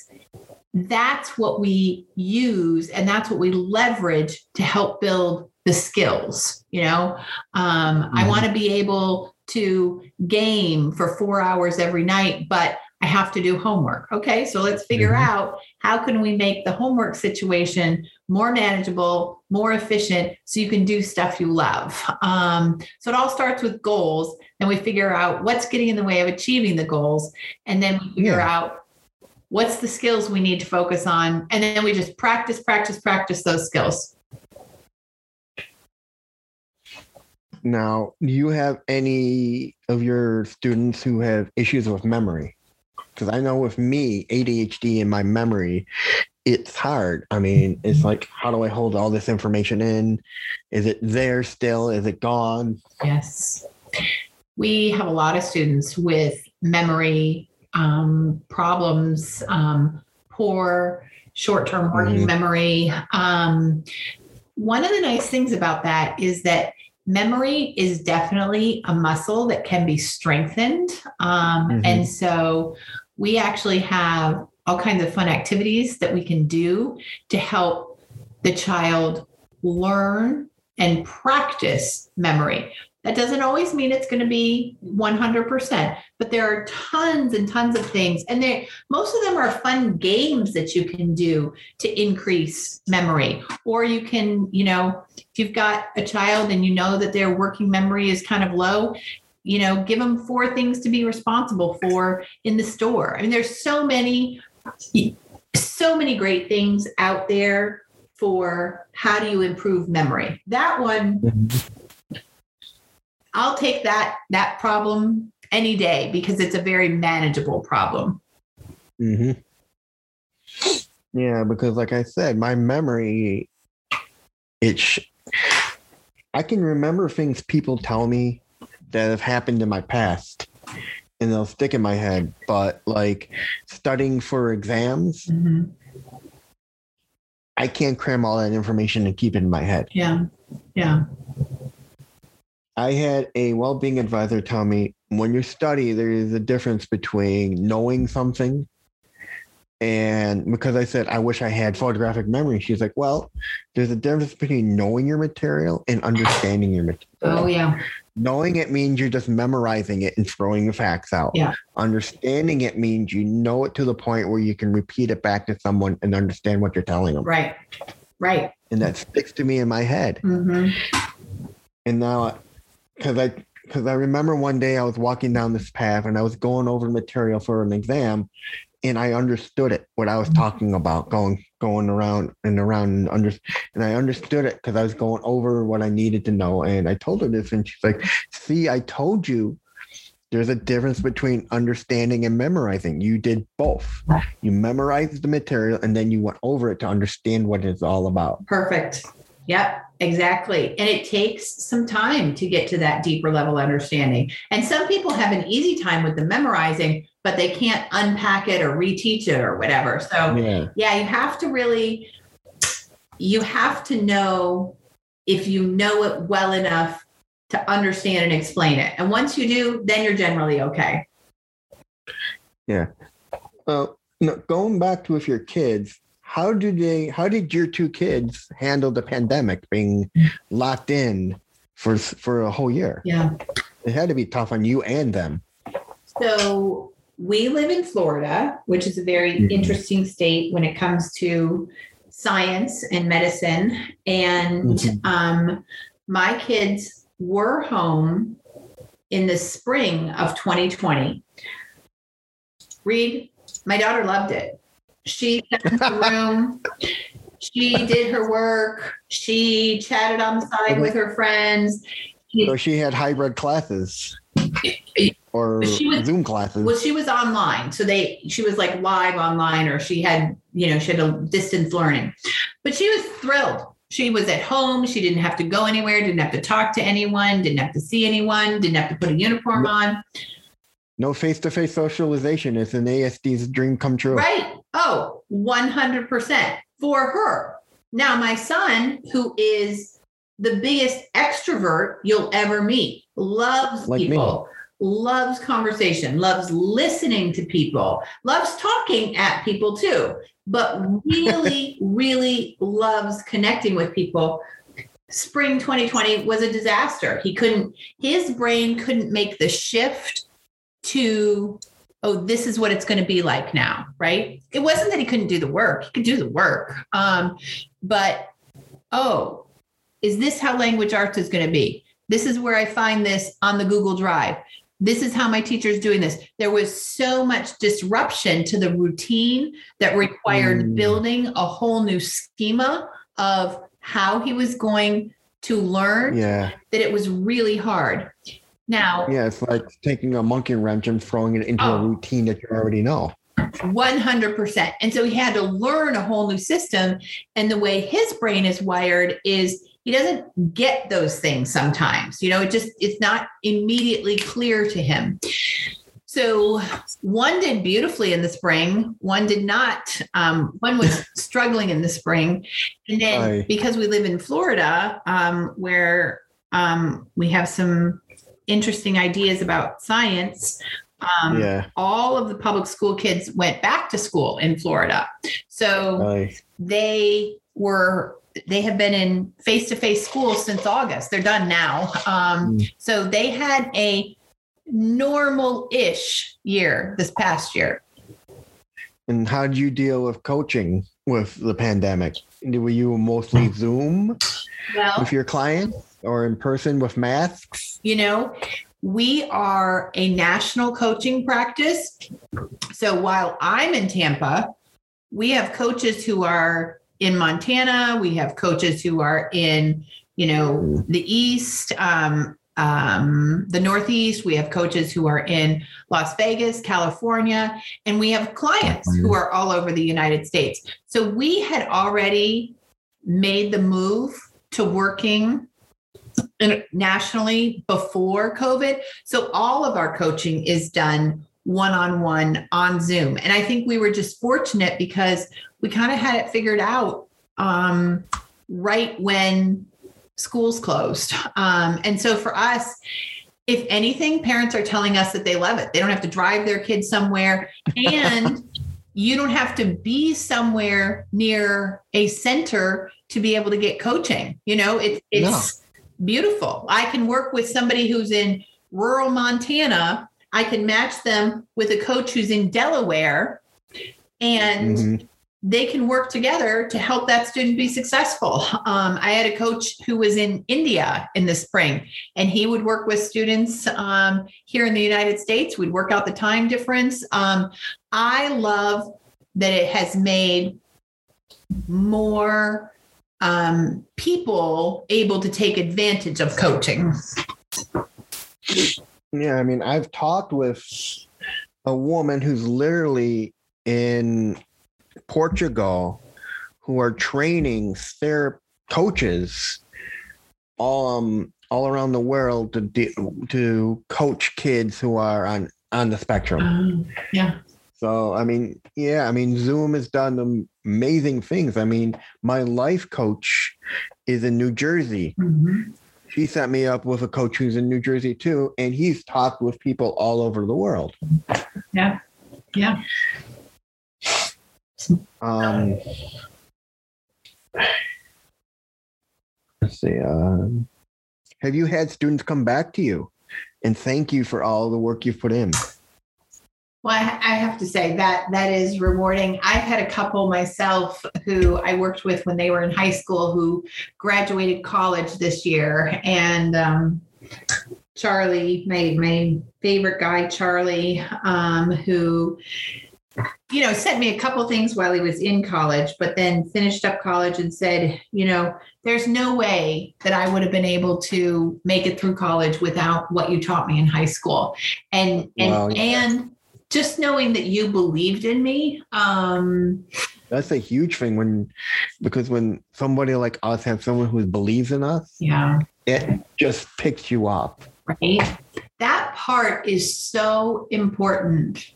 Speaker 2: that's what we use and that's what we leverage to help build the skills you know? Um, mm-hmm. i want to be able to game for four hours every night but i have to do homework okay so let's figure mm-hmm. out how can we make the homework situation more manageable more efficient so you can do stuff you love um, so it all starts with goals and we figure out what's getting in the way of achieving the goals and then we figure yeah. out what's the skills we need to focus on and then we just practice practice practice those skills
Speaker 1: now do you have any of your students who have issues with memory? Because i know with me adhd and my memory it's hard. I mean it's like how do i hold all this information in? Is it there still? Is it gone?
Speaker 2: Yes. We have a lot of students with memory um, problems, um, poor short term working mm-hmm. memory. Um, one of the nice things about that is that memory is definitely a muscle that can be strengthened. Um, mm-hmm. And so we actually have all kinds of fun activities that we can do to help the child learn and practice memory. That doesn't always mean it's going to be 100%, but there are tons and tons of things. And they most of them are fun games that you can do to increase memory. Or you can, you know, if you've got a child and you know that their working memory is kind of low, you know, give them four things to be responsible for in the store. I mean, there's so many, so many great things out there for how do you improve memory. That one,
Speaker 1: Mm-hmm.
Speaker 2: I'll take that that problem any day because it's a very manageable problem.
Speaker 1: hmm Yeah, because like I said, my memory, it. Sh- I can remember things people tell me that have happened in my past, and they'll stick in my head. But like studying for exams, I can't cram all that information and keep it in my head.
Speaker 2: Yeah. Yeah.
Speaker 1: I had a well-being advisor tell me when you study, there is a difference between knowing something and because I said I wish I had photographic memory, she's like, "Well, there's a difference between knowing your material and understanding your material.
Speaker 2: Oh yeah.
Speaker 1: Knowing it means you're just memorizing it and throwing the facts out.
Speaker 2: Yeah.
Speaker 1: Understanding it means you know it to the point where you can repeat it back to someone and understand what you're telling them,
Speaker 2: Right. Right.
Speaker 1: and that sticks to me in my head.
Speaker 2: hmm
Speaker 1: And now, because I because I remember one day I was walking down this path and I was going over material for an exam, and I understood it what I was mm-hmm. talking about, going going around and around and under, and I understood it because I was going over what I needed to know. And I told her this, and she's like, "See, I told you." There's a difference between understanding and memorizing. You did both. You memorized the material and then you went over it to understand what it's all about.
Speaker 2: Perfect. Yep, exactly. And it takes some time to get to that deeper level understanding. And some people have an easy time with the memorizing, but they can't unpack it or reteach it or whatever. So,
Speaker 1: Yeah.
Speaker 2: yeah, you have to really, you have to know if you know it well enough to understand and explain it. And once you do, then you're generally okay. Yeah.
Speaker 1: Well, no, going back to with your kids, how did they? How did your two kids handle the pandemic, being locked in for for a whole year?
Speaker 2: Yeah.
Speaker 1: It had to be tough on you and them.
Speaker 2: So we live in Florida, which is a very
Speaker 1: Mhm.
Speaker 2: interesting state when it comes to science and medicine. And
Speaker 1: Mhm.
Speaker 2: um, my kids were home in the spring of 2020. Reed, my daughter loved it. She sat in the room. She did her work. She chatted on the side with her friends.
Speaker 1: So she had hybrid classes or
Speaker 2: She was-
Speaker 1: Zoom classes.
Speaker 2: Well, she was online, so they she was like live online, or she had you know she had a distance learning, but she was thrilled. She was at home. She didn't have to go anywhere. Didn't have to talk to anyone. Didn't have to see anyone. Didn't have to put a uniform on.
Speaker 1: no face to face socialization. It's an ASD's dream come true.
Speaker 2: Right? Oh, 100% for her. Now, my son, who is the biggest extrovert you'll ever meet, loves
Speaker 1: Like me.
Speaker 2: people, loves conversation, loves listening to people, loves talking at people too, but really, really loves connecting with people. Spring 2020 was a disaster. He couldn't, his brain couldn't make the shift to oh, this is what it's going to be like now, right? It wasn't that he couldn't do the work, he could do the work. Um, but oh, is this how language arts is going to be? This is where I find this on the Google Drive. This is how my teacher's doing this. There was so much disruption to the routine that required
Speaker 1: Mm.
Speaker 2: building a whole new schema of how he was going to learn
Speaker 1: Yeah.
Speaker 2: that it was really hard. Now,
Speaker 1: Yeah. It's like taking a monkey wrench and throwing it into a
Speaker 2: Oh.
Speaker 1: routine that you already know.
Speaker 2: 100%. And so he had to learn a whole new system. And the way his brain is wired is he doesn't get those things sometimes. You know, it just, it's not immediately clear to him. So one did beautifully in the spring, one did not. Um, one was struggling in the spring. And then
Speaker 1: Aye.
Speaker 2: because we live in Florida, um, where um, we have some interesting ideas about science, um,
Speaker 1: yeah.
Speaker 2: all of the public school kids went back to school in Florida. So
Speaker 1: Nice.
Speaker 2: they were they have been in face-to-face school since August. They're done now. Um,
Speaker 1: Mm.
Speaker 2: so they had a normal-ish year this past year.
Speaker 1: And how did you deal with coaching with the pandemic? Were you mostly Zoom
Speaker 2: Well,
Speaker 1: with your clients or in person with masks?
Speaker 2: you know, we are a national coaching practice. So while I'm in Tampa, we have coaches who are in Montana, we have coaches who are in, you know, the East, um, um, the Northeast. We have coaches who are in Las Vegas, California, and we have clients who are all over the United States. So we had already made the move to working nationally before COVID. So all of our coaching is done one on one on Zoom. And I think we were just fortunate because we kind of had it figured out um, right when schools closed. Um, and so for us, if anything, parents are telling us that they love it. They don't have to drive their kids somewhere. And you don't have to be somewhere near a center to be able to get coaching. You know, it, it's no. Beautiful. I can work with somebody who's in rural Montana. I can match them with a coach who's in Delaware. And mm-hmm they can work together to help that student be successful. Um, I had a coach who was in India in the spring, and he would work with students um, here in the United States. We'd work out the time difference. Um, I love that it has made more um, people able to take advantage of coaching.
Speaker 1: Yeah, I mean, I've talked with a woman who's literally in Portugal who are training their coaches um all around the world to to coach kids who are on on the spectrum. Um,
Speaker 2: yeah.
Speaker 1: So I mean, yeah, I mean, Zoom has done amazing things. I mean, my life coach is in New Jersey. Mm-hmm. She set me up with a coach who's in New Jersey too, and he's talked with people all over the world.
Speaker 2: Yeah, yeah.
Speaker 1: Um, let's see. Uh, have you had students come back to you and thank you for all the work you've put in?
Speaker 2: Well, I have to say that that is rewarding. I've had a couple myself who I worked with when they were in high school who graduated college this year, and um, Charlie, my my favorite guy, Charlie, um, who you know, sent me a couple things while he was in college, but then finished up college and said, you know, there's no way that I would have been able to make it through college without what you taught me in high school. And and wow. and just knowing that you believed in me. Um
Speaker 1: that's a huge thing when because when somebody like us have someone who believes in us,
Speaker 2: yeah,
Speaker 1: it just picks you up.
Speaker 2: Right. That part is so important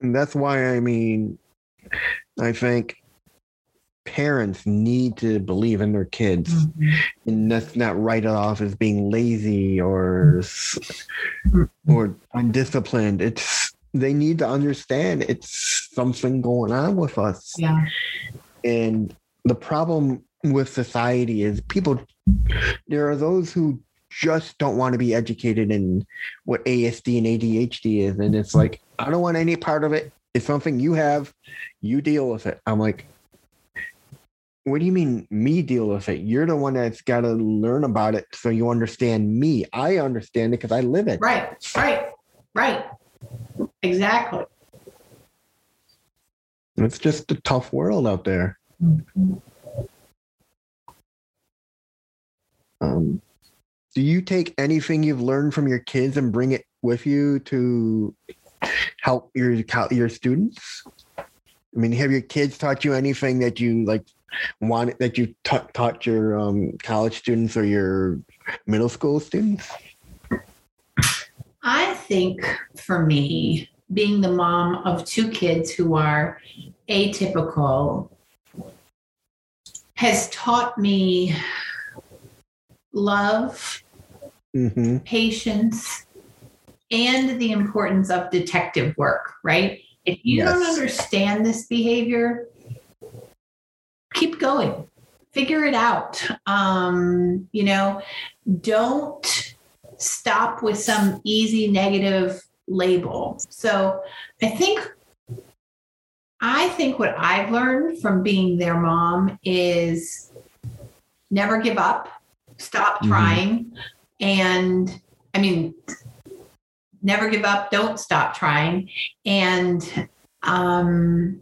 Speaker 1: and that's why I mean, I think parents need to believe in their kids mm-hmm. and that's not write it off as being lazy or or undisciplined. It's they need to understand it's something going on with us.
Speaker 2: Yeah.
Speaker 1: And the problem with society is people there are those who just don't want to be educated in what ASD and ADHD is. And it's like, I don't want any part of it. It's something you have, you deal with it. I'm like, what do you mean me deal with it? You're the one that's got to learn about it so you understand me. I understand it because I live it.
Speaker 2: Right, right, right. Exactly.
Speaker 1: It's just a tough world out there. Mm-hmm. Um, do you take anything you've learned from your kids and bring it with you to help your your students? I mean, have your kids taught you anything that you like want that you ta- taught your um, college students or your middle school students?
Speaker 2: I think for me, being the mom of two kids who are atypical has taught me love, mm-hmm. patience, and the importance of detective work, right? If you yes. don't understand this behavior, keep going, figure it out. Um, you know, don't stop with some easy negative label. So I think I think what I've learned from being their mom is never give up stop mm-hmm. trying. And I mean, never give up, don't stop trying. And, um,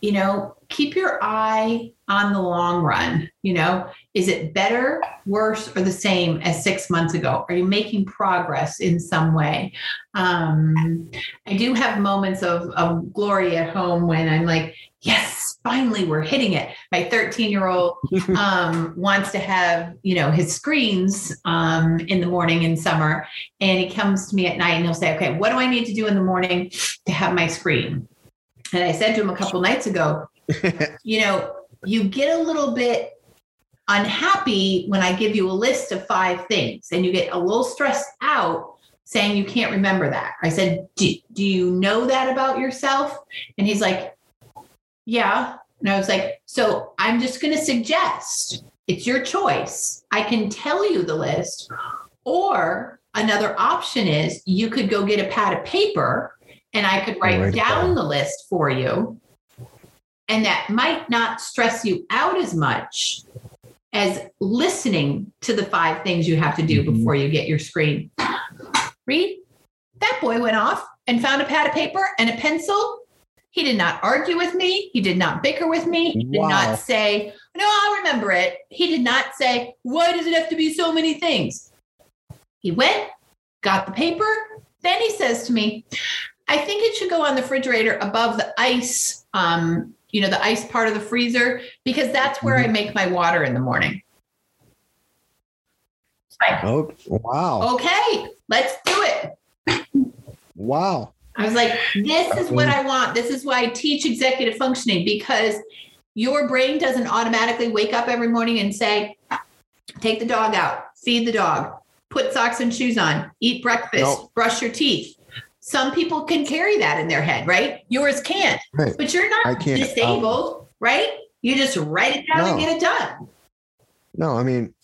Speaker 2: you know, keep your eye on the long run. You know, is it better, worse, or the same as six months ago? Are you making progress in some way? Um, I do have moments of, of glory at home when I'm like, yes, finally we're hitting it. My 13 year old um, wants to have, you know, his screens um, in the morning in summer. And he comes to me at night and he'll say, okay, what do I need to do in the morning to have my screen? And I said to him a couple nights ago, you know, you get a little bit unhappy when I give you a list of five things and you get a little stressed out saying you can't remember that. I said, do, do you know that about yourself? And he's like, yeah. And I was like, so I'm just going to suggest it's your choice. I can tell you the list. Or another option is you could go get a pad of paper and I could write right down down the list for you. And that might not stress you out as much as listening to the five things you have to do mm-hmm. before you get your screen. Read, that boy went off and found a pad of paper and a pencil. He did not argue with me. He did not bicker with me. He did wow. not say, No, I'll remember it. He did not say, Why does it have to be so many things? He went, got the paper. Then he says to me, I think it should go on the refrigerator above the ice, um, you know, the ice part of the freezer, because that's where mm-hmm. I make my water in the morning.
Speaker 1: Like, oh, wow.
Speaker 2: Okay, let's do it.
Speaker 1: Wow.
Speaker 2: I was like, this is what I want. This is why I teach executive functioning because your brain doesn't automatically wake up every morning and say, take the dog out, feed the dog, put socks and shoes on, eat breakfast, nope. brush your teeth some people can carry that in their head, right? Yours can't. Right. But you're not disabled, um, right? You just write it down no. and get it done.
Speaker 1: No, I mean,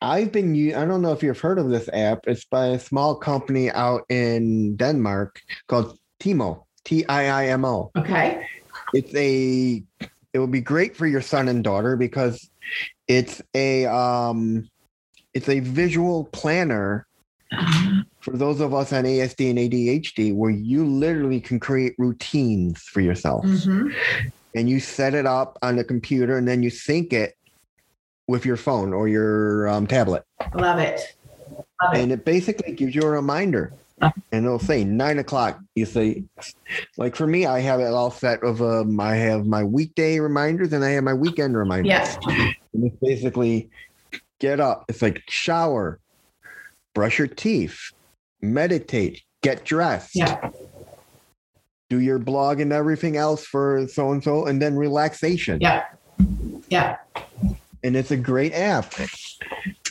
Speaker 1: I've been I don't know if you've heard of this app. It's by a small company out in Denmark called Tiimo. T I I M O.
Speaker 2: Okay.
Speaker 1: It's a it would be great for your son and daughter because it's a um it's a visual planner for those of us on ASD and ADHD, where you literally can create routines for yourself. Mm-hmm. And you set it up on the computer and then you sync it with your phone or your um, tablet.
Speaker 2: Love it. Love
Speaker 1: and it. it basically gives you a reminder. Uh-huh. And it'll say nine o'clock. You say, like for me, I have it all set of um, I have my weekday reminders and I have my weekend reminders.
Speaker 2: Yes.
Speaker 1: And it's basically get up. It's like shower, brush your teeth, meditate, get dressed.
Speaker 2: Yeah.
Speaker 1: Do your blog and everything else for so and so, and then relaxation.
Speaker 2: Yeah. Yeah.
Speaker 1: And it's a great app.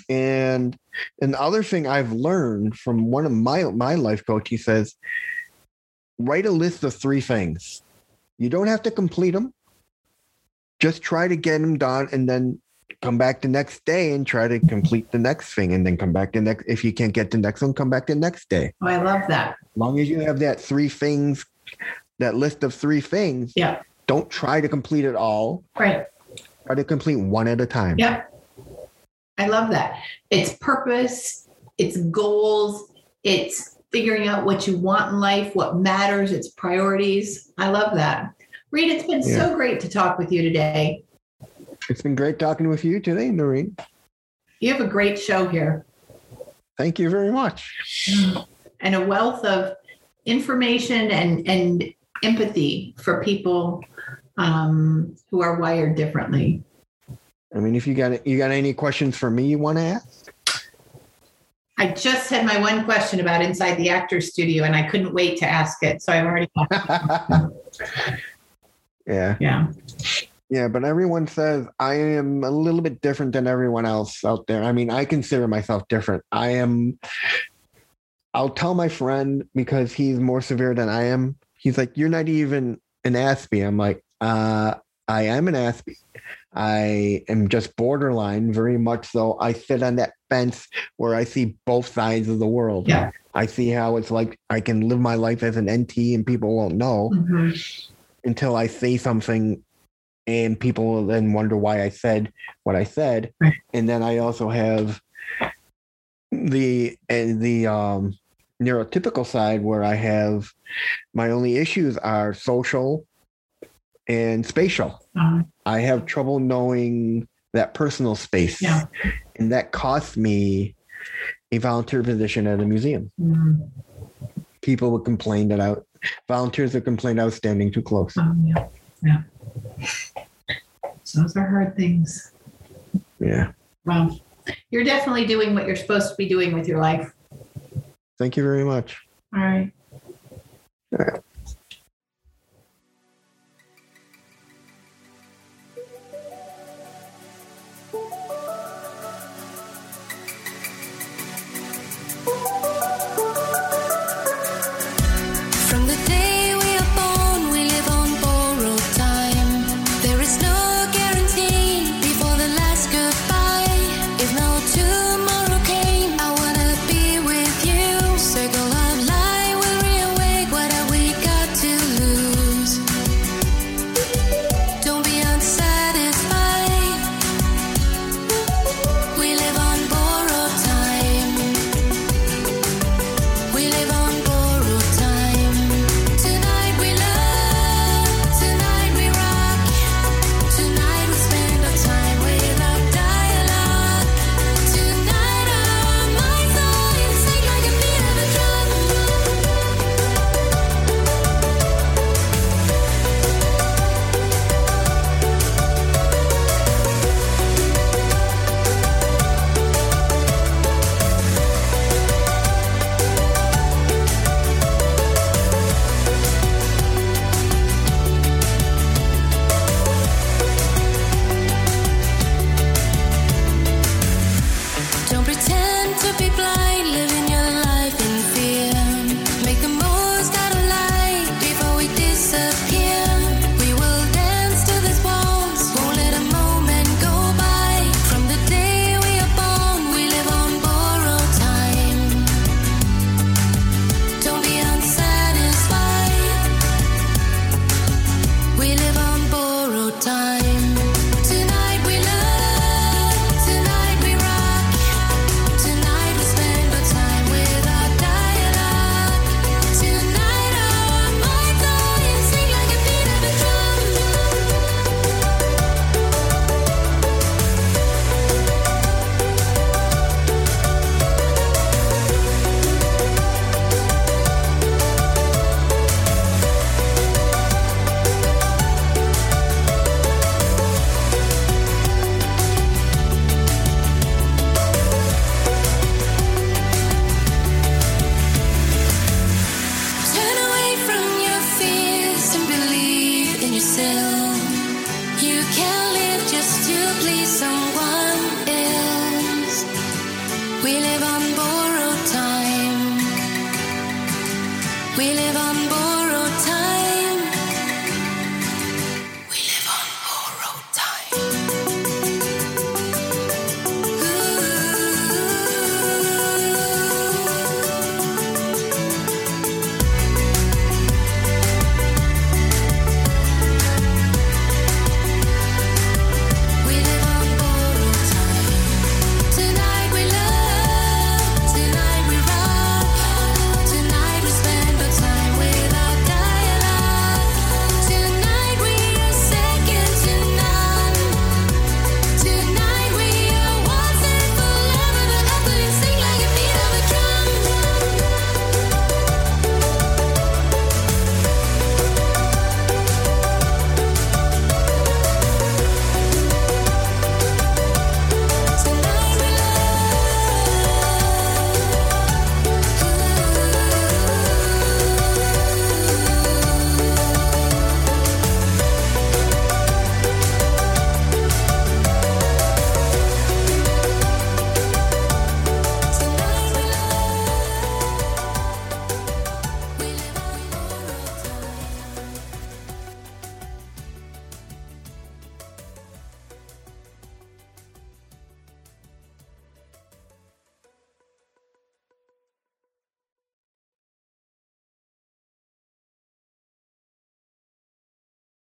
Speaker 1: And another thing I've learned from one of my my life coach, he says, write a list of three things. You don't have to complete them. Just try to get them done and then come back the next day and try to complete the next thing and then come back the next if you can't get the next one come back the next day.
Speaker 2: Oh, i love that.
Speaker 1: As long as you have that three things that list of three things
Speaker 2: yeah.
Speaker 1: don't try to complete it all.
Speaker 2: Right.
Speaker 1: Try to complete one at a time.
Speaker 2: Yeah i love that. It's purpose it's goals it's figuring out what you want in life what matters it's priorities. I love that. Reed it's been yeah. so great to talk with you today
Speaker 1: it's been great talking with you today, Norrine.
Speaker 2: You have a great show here.
Speaker 1: Thank you very much.
Speaker 2: And a wealth of information and, and empathy for people um, who are wired differently.
Speaker 1: I mean, if you got you got any questions for me you want to ask?
Speaker 2: I just had my one question about inside the actor's studio, and I couldn't wait to ask it. So I've already.
Speaker 1: yeah.
Speaker 2: Yeah.
Speaker 1: Yeah, but everyone says I am a little bit different than everyone else out there. I mean, I consider myself different. I am, I'll tell my friend because he's more severe than I am. He's like, You're not even an Aspie. I'm like, uh, I am an Aspie. I am just borderline, very much so. I sit on that fence where I see both sides of the world.
Speaker 2: Yeah.
Speaker 1: I see how it's like I can live my life as an NT and people won't know mm-hmm. until I say something and people will then wonder why I said what I said. And then I also have the and the um, neurotypical side where I have my only issues are social and spatial.
Speaker 2: Uh,
Speaker 1: I have trouble knowing that personal space.
Speaker 2: Yeah.
Speaker 1: And that cost me a volunteer position at a museum.
Speaker 2: mm,
Speaker 1: People would complain that I volunteers would complain I was standing too close.
Speaker 2: um, yeah. Yeah. Those are hard things.
Speaker 1: Yeah.
Speaker 2: Well, you're definitely doing what you're supposed to be doing with your life.
Speaker 1: Thank you very much.
Speaker 2: All right.
Speaker 3: From